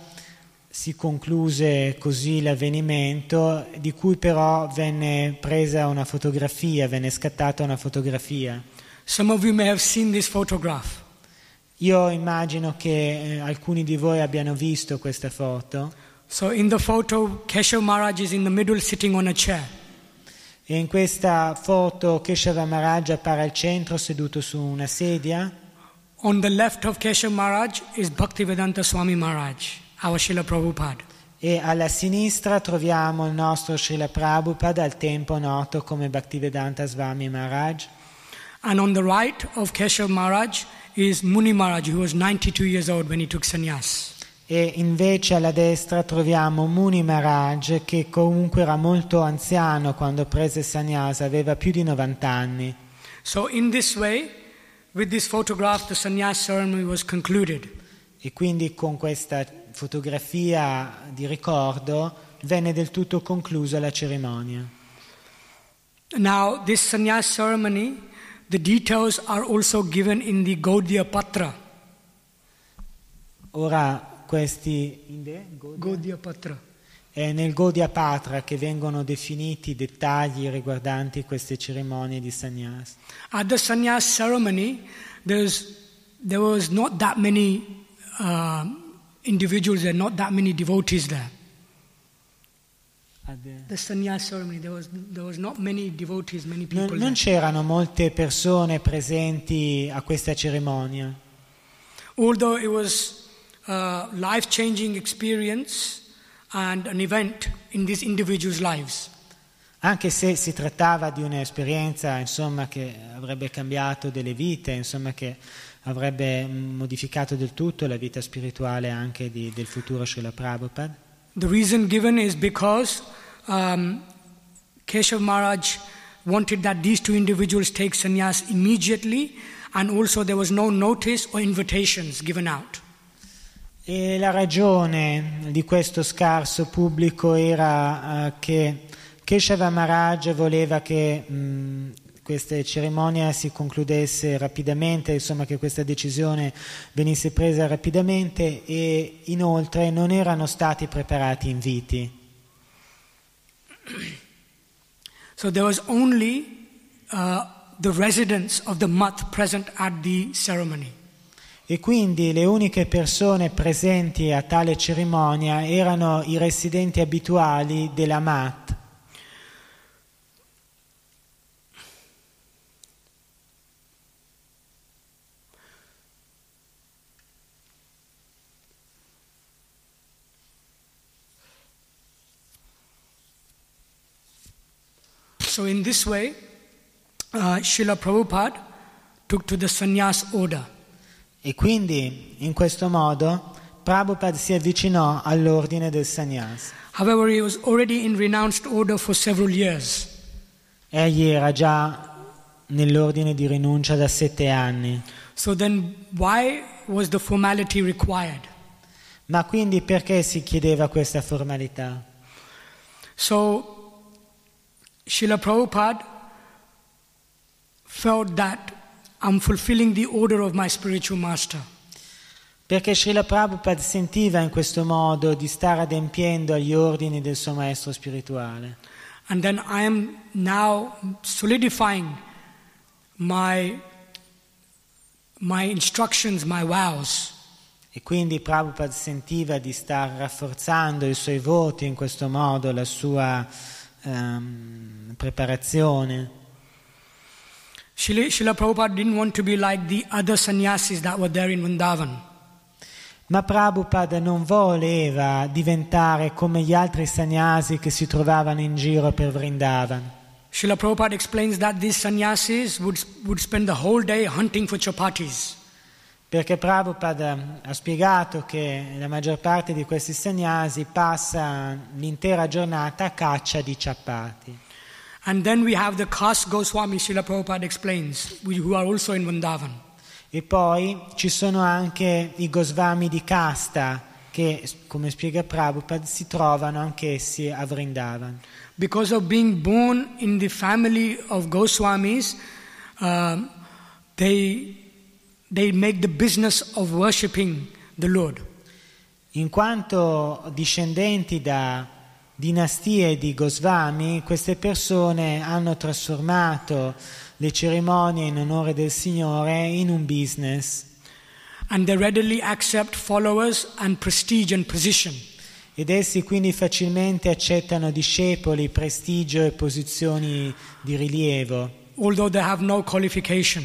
si concluse così l'avvenimento, di cui però venne presa una fotografia, venne scattata una fotografia. Some of you may have seen this photograph. Io immagino che eh, alcuni di voi abbiano visto questa foto So in the photo, Keshav Maharaj is in the middle sitting on a chair. E in questa foto Keshava Maharaj appare al centro seduto su una sedia On the left of Keshav Maharaj is Bhaktivedanta Swami Maharaj, our Srila Prabhupada. e alla sinistra troviamo il nostro Srila Prabhupada, al tempo noto come Bhaktivedanta Swami Maharaj. And on the right of Keshav Maharaj is Muni Maharaj, who was 92 years old when he took sannyas. E invece alla destra troviamo Muni Maharaj che comunque era molto anziano quando prese sannyasa, aveva più di 90 anni. So in this way, with this photograph, the sannyas ceremony was concluded. E quindi con questa fotografia di ricordo venne del tutto conclusa la cerimonia. Now, this sannyas ceremony, the details are also given in the Gaudiya Patra. Ora questi Godia? Patra. è nel Godia Patra che vengono definiti i dettagli riguardanti queste cerimonie di sannyas. At the sannyas ceremony, there's there was not that many uh, individuals there, not that many devotees there. The sannyas ceremony, there was, there was not many devotees, many people Non, there. non c'erano molte persone presenti a questa cerimonia, Although it was a life-changing experience and an event in these individuals' lives. anche se si trattava di un'esperienza insomma, che avrebbe cambiato delle vite, insomma, che avrebbe modificato del tutto la vita spirituale anche di- del futuro Srila Prabhupada. The reason given is because um, Keshav Maharaj wanted that these two individuals take sannyas immediately, and also there was no notice or invitations given out. E la ragione di questo scarso pubblico era eh, che Keshava Maharaj voleva che mh, questa cerimonia si concludesse rapidamente, insomma che questa decisione venisse presa rapidamente e inoltre non erano stati preparati inviti. So there was only uh, the residents of the Mat present at the ceremony. E quindi le uniche persone presenti a tale cerimonia erano i residenti abituali della Mat. So, in this way, uh, Srila Prabhupada took to the sannyas order. E quindi in questo modo Prabhupada si avvicinò all'ordine del sannyas. However, he was already in renounced order for several years. Egli era già nell'ordine di rinuncia da sette anni. So, then why was the formality required? Ma quindi perché si chiedeva questa formalità? So, Srila Prabhupada felt that I'm fulfilling the order of my spiritual master. Perché Srila Prabhupada sentiva in questo modo di stare adempiendo agli ordini del suo maestro spirituale. And then I am now solidifying my, my instructions, my vows. E quindi Prabhupada sentiva di star rafforzando i suoi voti in questo modo, la sua ehm, preparazione. Srila, Srila Prabhupada didn't want to be like the other sannyasis that were there in Vrindavan. Ma Prabhupada non voleva diventare come gli altri sannyasi che si trovavano in giro per Vrindavan. Srila Prabhupada explains that these sannyasis would, would spend the whole day hunting for chapatis. Perché Prabhupada ha spiegato che la maggior parte di questi sannyasi passa l'intera giornata a caccia di ciappati. And then we have the caste Goswami, Srila Prabhupada explains, who are also in Vrindavan. E poi ci sono anche i Goswami di casta che, come spiega Prabhupada, si trovano anch'essi a Vrindavan. Because of being born in the family of Goswamis, um, they, they make the business of worshipping the Lord. In quanto discendenti da dinastie di Goswami, queste persone hanno trasformato le cerimonie in onore del Signore in un business And they readily accept followers and prestige and position. ed essi quindi facilmente accettano discepoli, prestigio e posizioni di rilievo, although they have no qualification.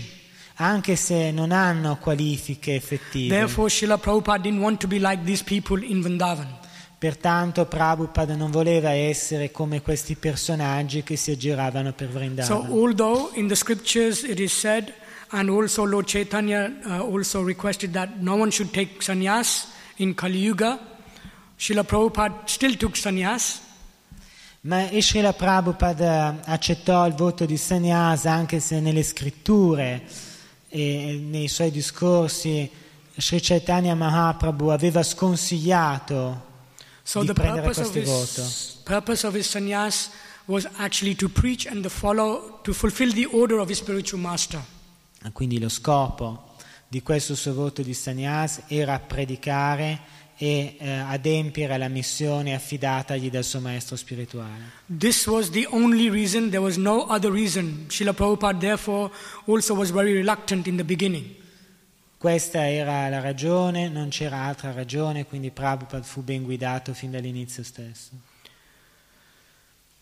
anche se non hanno qualifiche effettive. Therefore, Srila Prabhupada didn't want to be like these people in Vrindavan. Pertanto Prabhupada non voleva essere come questi personaggi che si aggiravano per So, Vrindavan. although in the scriptures it is said, and also Lord Chaitanya uh, also requested that no one should take sannyas in Kali Yuga, Srila Prabhupada still took sannyas. Ma Srila Prabhupada accettò il voto di sannyasa anche se nelle scritture e nei suoi discorsi Sri Chaitanya Mahaprabhu aveva sconsigliato So, di prendere questo voto. his, purpose of his sannyas was actually to preach and to follow, to fulfill the order of his spiritual master. Quindi lo scopo di questo suo voto di sannyas era predicare e eh, adempiere alla missione affidatagli dal suo maestro spirituale. This was the only reason, there was no other reason. Srila Prabhupada, therefore, also was very reluctant in the beginning. Questa era la ragione, non c'era altra ragione, quindi Prabhupada fu ben guidato fin dall'inizio stesso.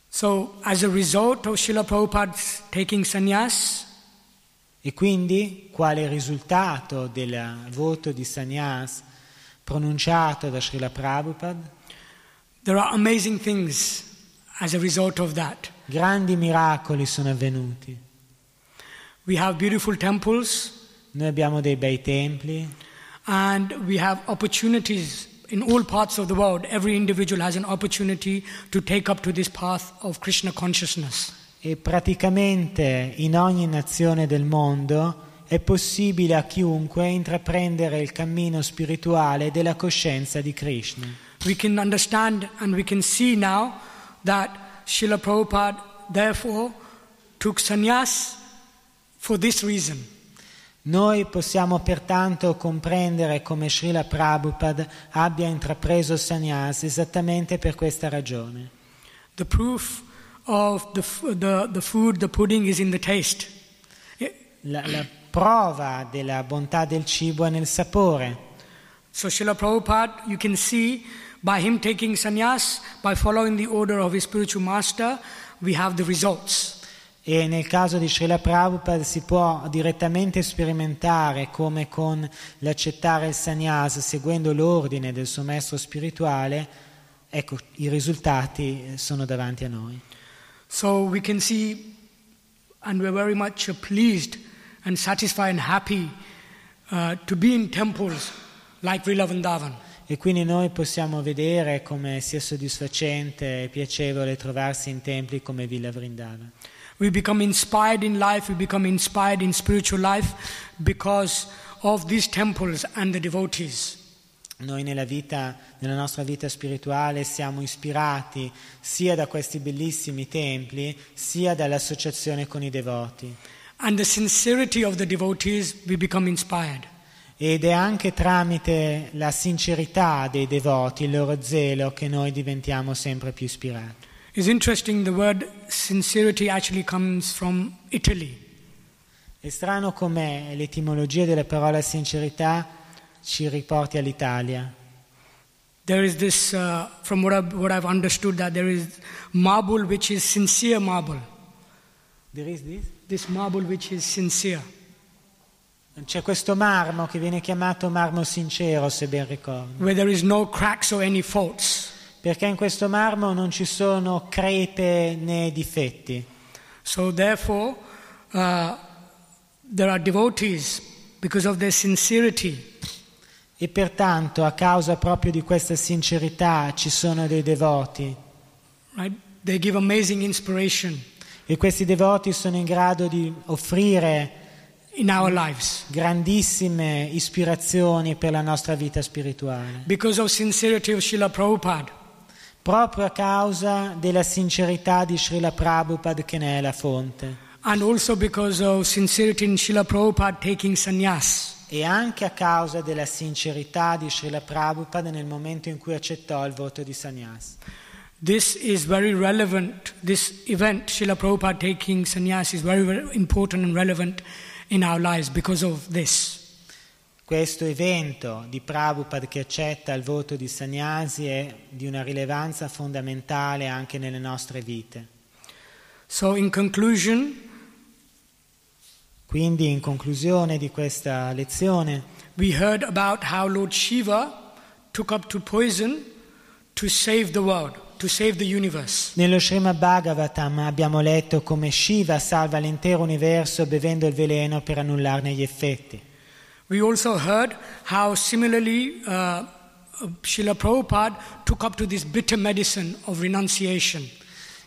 So, as a result of Srila Prabhupada's taking sannyas, E quindi, quale risultato del voto di sannyas pronunciato da Srila Prabhupada? there are amazing things as a result of that. Grandi miracoli sono avvenuti. We have beautiful temples Noi abbiamo dei bei templi and we have opportunities in all parts of the world. Every individual has an opportunity to take up to this path of Krishna consciousness. e praticamente in ogni nazione del mondo è possibile a chiunque intraprendere il cammino spirituale della coscienza di Krishna. We can understand and we can see now that Srila Prabhupada therefore took sannyas for this reason. Noi possiamo pertanto comprendere come Srila Prabhupada abbia intrapreso sannyas esattamente per questa ragione. The proof of the, the, the food, the pudding, is in the taste. Eh, La, la prova della bontà del cibo è nel sapore. So, Srila Prabhupada, you can see by him taking sannyas, by following the order of his spiritual master, we have the results. E nel caso di Srila Prabhupada si può direttamente sperimentare come con l'accettare il sannyas seguendo l'ordine del suo maestro spirituale, ecco, i risultati sono davanti a noi. So, we can see, and we're very much pleased and satisfied and happy uh, to be in temples like Vrilavandavan. E quindi noi possiamo vedere come sia soddisfacente e piacevole trovarsi in templi come Villa Vrindava. We become inspired in life, we become inspired in spiritual life because of these temples and the devotees. Noi nella, vita, nella nostra vita spirituale siamo ispirati sia da questi bellissimi templi, sia dall'associazione con i devoti. And the sincerity of the devotees, we become inspired. Ed è anche tramite la sincerità dei devoti, il loro zelo, che noi diventiamo sempre più ispirati. It's interesting, the word sincerity actually comes from Italy. È strano come l'etimologia della parola sincerità ci riporti all'Italia. There is this, uh, from what I've, what I've understood, that there is marble which is sincere marble. There is this? This marble which is sincere. C'è questo marmo che viene chiamato marmo sincero, se ben ricordo, where there is no cracks or any faults. Perché in questo marmo non ci sono crepe né difetti. So, therefore, uh, there are devotees because of their sincerity. E pertanto, a causa proprio di questa sincerità, ci sono dei devoti. Right? They give amazing inspiration E questi devoti sono in grado di offrire in our lives grandissime ispirazioni per la nostra vita spirituale, because of sincerity of Srila Prabhupada. Proprio a causa della sincerità di Srila Prabhupada che ne è la fonte And also because of sincerity in Srila Prabhupada taking sannyas. e anche a causa della sincerità di Srila Prabhupada nel momento in cui accettò il voto di sannyas. This is very relevant. This event, Srila Prabhupada taking sannyas, is very, very important and relevant in our lives because of this. Questo evento di Prabhupada che accetta il voto di sannyasi è di una rilevanza fondamentale anche nelle nostre vite. So, in Quindi in conclusione di questa lezione we heard about how Lord Shiva took up to poison to save the world, to save the universe. Nello Srimad Bhagavatam abbiamo letto come Shiva salva l'intero universo bevendo il veleno per annullarne gli effetti. We also heard how similarly uh, uh, Srila Prabhupada took up to this bitter medicine of renunciation.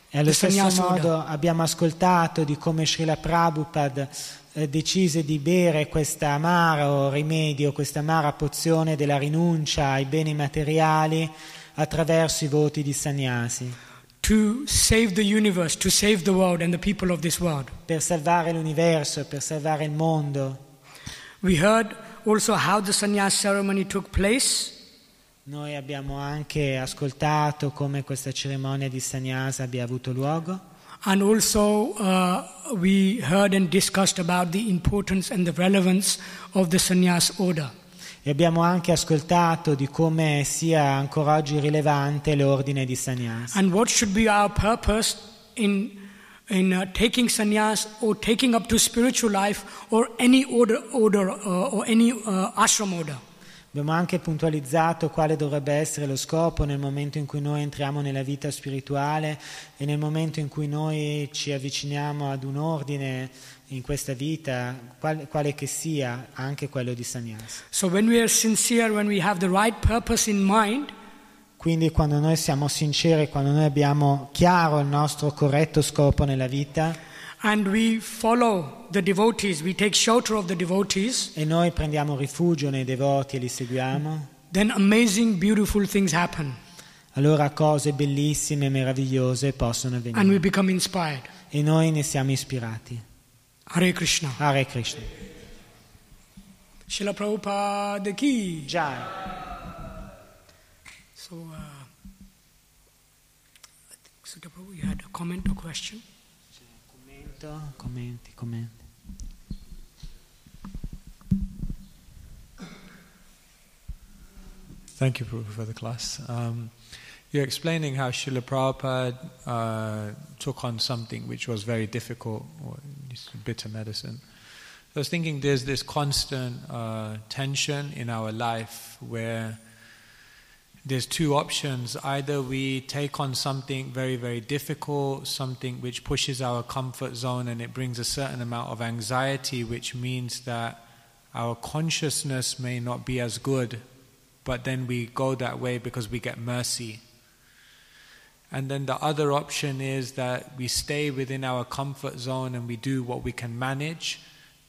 E allo stesso modo abbiamo ascoltato di come Srila Prabhupada eh, decise di bere questa amaro rimedio, questa amara pozione della rinuncia ai beni materiali attraverso i voti di sannyasi, to save the universe, to save the world and the people of this world. per salvare l'universo, per salvare il mondo. We heard also how the sannyas ceremony took place, Noi abbiamo anche ascoltato come questa cerimonia di sannyasa abbia avuto luogo And also, uh, we heard and discussed about the importance and the relevance of the sannyas order. E abbiamo anche ascoltato di come sia ancora oggi rilevante l'ordine di sannyas. And what should be our purpose in, in uh, taking sannyas or taking up to spiritual life or any order, order uh, or any uh, ashram order. Abbiamo anche puntualizzato quale dovrebbe essere lo scopo nel momento in cui noi entriamo nella vita spirituale e nel momento in cui noi ci avviciniamo ad un ordine in questa vita, qual- quale che sia, anche quello di sannyas. So when we are sincere, when we have the right purpose in mind, Quindi quando noi siamo sinceri, quando noi abbiamo chiaro il nostro corretto scopo nella vita devotees, e noi prendiamo rifugio nei devoti e li seguiamo, amazing, allora cose bellissime e meravigliose possono avvenire e noi ne siamo ispirati. Hare Krishna. Hare Krishna. Srila Prabhupada ki. Jai. So, uh, I think Sutta Prabhu, you had a comment or question? Commento, commenti, commenti. Thank you, Prabhu, for the class. Um, you're explaining how Srila Prabhupada uh, took on something which was very difficult, or it's bitter medicine. I was thinking there's this constant uh, tension in our life where there's two options. Either we take on something very, very difficult, something which pushes our comfort zone and it brings a certain amount of anxiety, which means that our consciousness may not be as good, but then we go that way because we get mercy. And then the other option is that we stay within our comfort zone and we do what we can manage.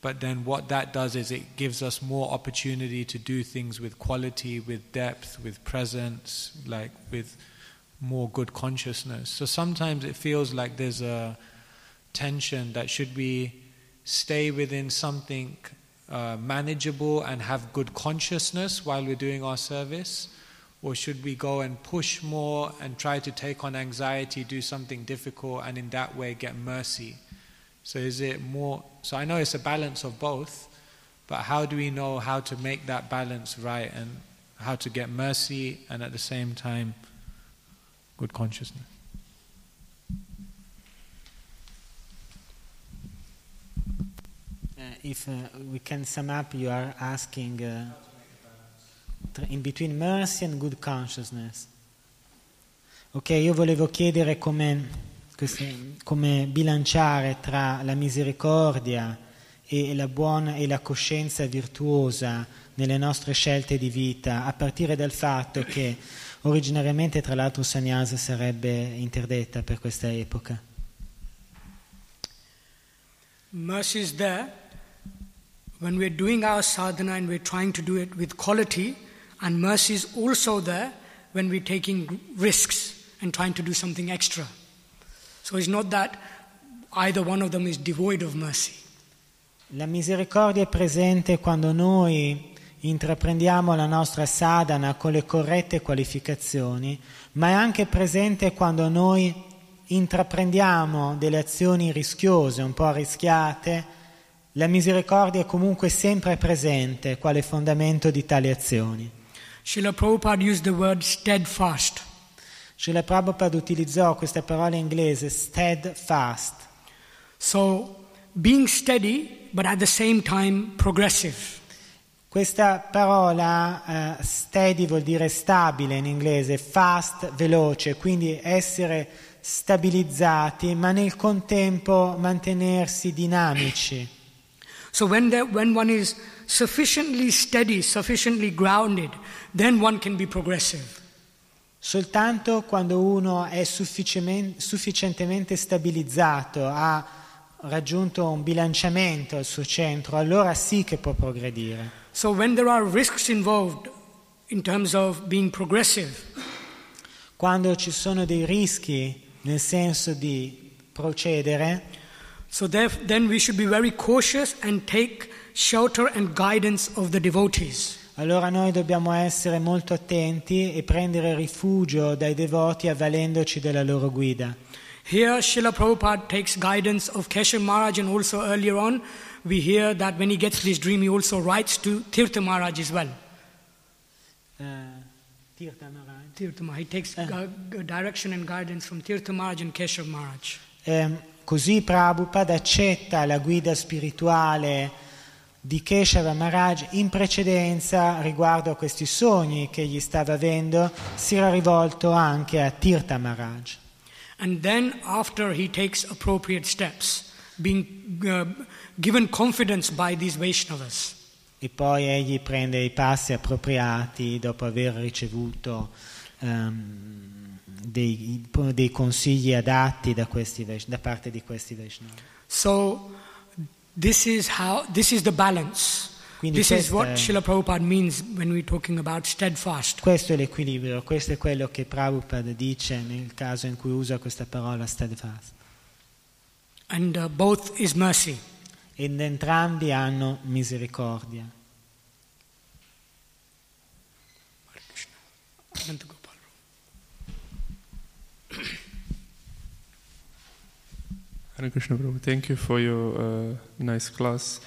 But then what that does is it gives us more opportunity to do things with quality, with depth, with presence, like with more good consciousness. So sometimes it feels like there's a tension that should we stay within something uh, manageable and have good consciousness while we're doing our service? Or should we go and push more and try to take on anxiety, do something difficult, and in that way get mercy? So is it more? So I know it's a balance of both, but how do we know how to make that balance right and how to get mercy and at the same time good consciousness? Uh, if uh, we can sum up, you are asking uh, in between mercy and good consciousness. Ok, io volevo chiedere come, come bilanciare tra la misericordia e la buona e la coscienza virtuosa nelle nostre scelte di vita, a partire dal fatto che originariamente, tra l'altro, Sannyasa sarebbe interdetta per questa epoca. Mercy is there when we're doing our sadhana and we're trying to do it with quality, and mercy is also there when we're taking risks and trying to do something extra. So it's not that either one of them is devoid of mercy. La misericordia è presente quando noi intraprendiamo la nostra sadhana con le corrette qualificazioni, ma è anche presente quando noi intraprendiamo delle azioni rischiose, un po' arrischiate. La misericordia è comunque sempre presente quale fondamento di tali azioni. Srila Prabhupada used the word steadfast. Srila Prabhupada utilizzò questa parola inglese steadfast, So being steady, but at the same time progressive. Questa parola eh, steady vuol dire stabile in inglese, fast, veloce, quindi essere stabilizzati, ma nel contempo mantenersi dinamici. So when, there, when one is sufficiently steady, sufficiently grounded, then one can be progressive. Soltanto quando uno è sufficientemente, stabilizzato, ha raggiunto un bilanciamento al suo centro, allora sì che può progredire. So in Quando ci sono dei rischi nel senso di procedere, so then we should be very cautious and take shelter and guidance of the devotees. Allora noi dobbiamo essere molto attenti e prendere rifugio dai devoti avvalendoci della loro guida. Here, Srila Prabhupada takes guidance of Keshav Maharaj, and also earlier on, we hear that when he gets this dream, he also writes to Tirtha Maharaj as well. Eh, Tirtha Maharaj. Tirtha Maharaj. He takes gu- direction and guidance from Tirtha Maharaj and Keshav Maharaj. Ehm, così Prabhupada accetta la guida spirituale di Keshava Maharaj in precedenza riguardo a questi sogni che gli stava avendo, si era rivolto anche a Tirtha Maharaj. And then, after he takes appropriate steps, being uh, given confidence by these Vaishnavas, E poi egli prende i passi appropriati dopo aver ricevuto ehm, dei, dei consigli adatti da, questi da parte di questi Vaishnava. So this is how this is the balance. Quindi this is what Srila Prabhupada means when we're talking about steadfast. Questo è l'equilibrio, questo è quello che Prabhupada dice nel caso in cui usa questa parola steadfast. And uh, both is mercy. Ed entrambi hanno misericordia. Ananta Gopal. Hare Krishna Prabhu, thank you for your uh, nice class.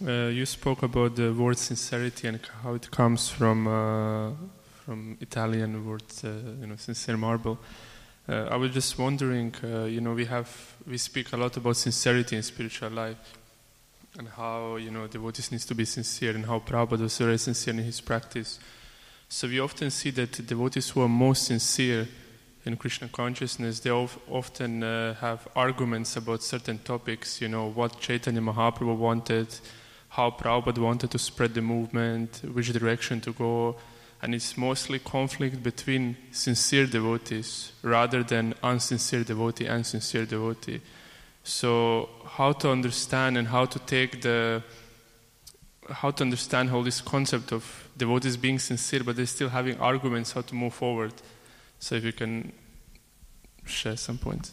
Uh, you spoke about the word sincerity and how it comes from uh, from Italian word, uh, you know, sincere marble. Uh, I was just wondering, uh, you know, we have we speak a lot about sincerity in spiritual life, and how you know devotees needs to be sincere, and how Prabhupada was very sincere in his practice. So we often see that devotees who are most sincere in Krishna consciousness, they often uh, have arguments about certain topics, you know, what Chaitanya Mahaprabhu wanted, how Prabhupada wanted to spread the movement, which direction to go, and it's mostly conflict between sincere devotees rather than unsincere devotee and sincere devotee. So, how to understand and how to take the how to understand how this concept of devotees being sincere, but they're still having arguments how to move forward. So if you can share some points.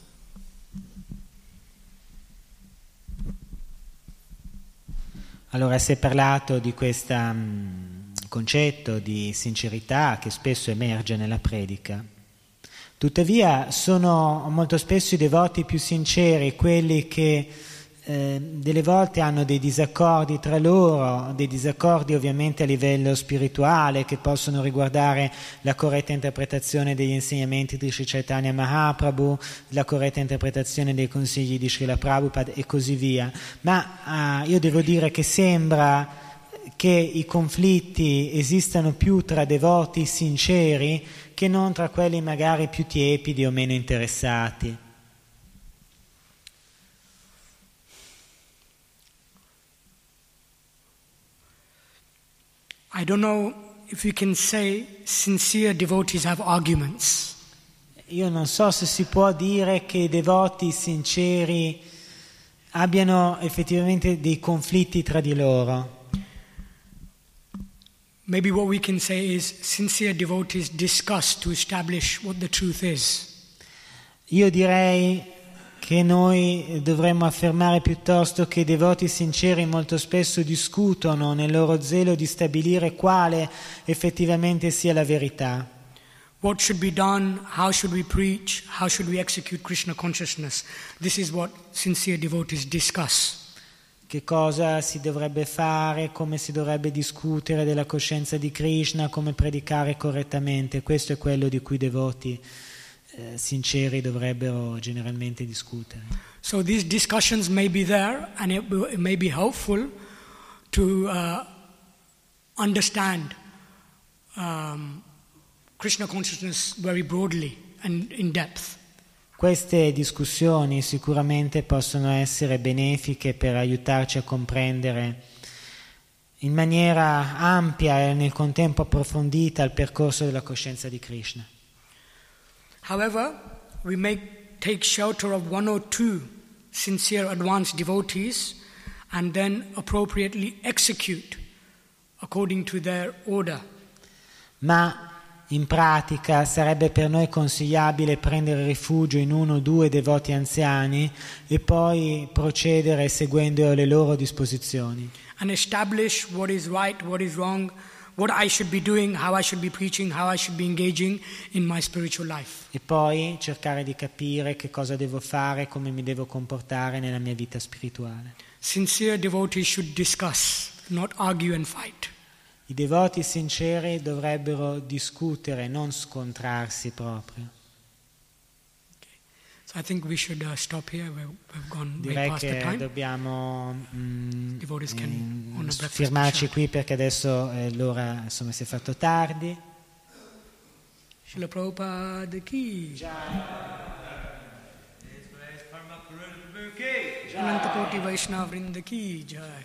Allora si è parlato di questo concetto di sincerità che spesso emerge nella predica. Tuttavia sono molto spesso i devoti più sinceri quelli che eh, delle volte hanno dei disaccordi tra loro, dei disaccordi ovviamente a livello spirituale che possono riguardare la corretta interpretazione degli insegnamenti di Sri Chaitanya Mahaprabhu, la corretta interpretazione dei consigli di Srila Prabhupada e così via. Ma eh, io devo dire che sembra che i conflitti esistano più tra devoti sinceri che non tra quelli magari più tiepidi o meno interessati. I don't know if you can say sincere devotees have arguments. Io non so se si può dire che i devoti sinceri abbiano effettivamente dei conflitti tra di loro. Maybe what we can say is sincere devotees discuss to establish what the truth is. Io direi che noi dovremmo affermare piuttosto che i devoti sinceri molto spesso discutono nel loro zelo di stabilire quale effettivamente sia la verità. What should be done? How should we preach? How should we execute Krishna consciousness? This is what sincere devotees discuss. Che cosa si dovrebbe fare, come si dovrebbe discutere della coscienza di Krishna, come predicare correttamente. Questo è quello di cui i devoti eh, sinceri dovrebbero generalmente discutere. So these discussions may be there, and it, may be helpful to uh, understand um, Krishna consciousness very broadly and in depth. Queste discussioni sicuramente possono essere benefiche per aiutarci a comprendere in maniera ampia e nel contempo approfondita il percorso della coscienza di Krishna. However, we may take shelter of one or two sincere advanced devotees and then appropriately execute according to their order. Ma in pratica sarebbe per noi consigliabile prendere rifugio in uno o due devoti anziani e poi procedere seguendo le loro disposizioni and establish what is right, what is wrong, what I should be doing, how I should be preaching, how I should be engaging in my spiritual life. E poi cercare di capire che cosa devo fare, come mi devo comportare nella mia vita spirituale. Sincere devotees should discuss, not argue and fight. I devoti sinceri dovrebbero discutere, non scontrarsi proprio. So I think we should uh, stop here. We've, we've gone way Direi past the che time. dobbiamo mm, mm, fermarci shower. qui perché adesso eh, l'ora insomma, si è fatto tardi. Srila Prabhupada ki. Ananta Koti Vaishnava Vrinda ki jai.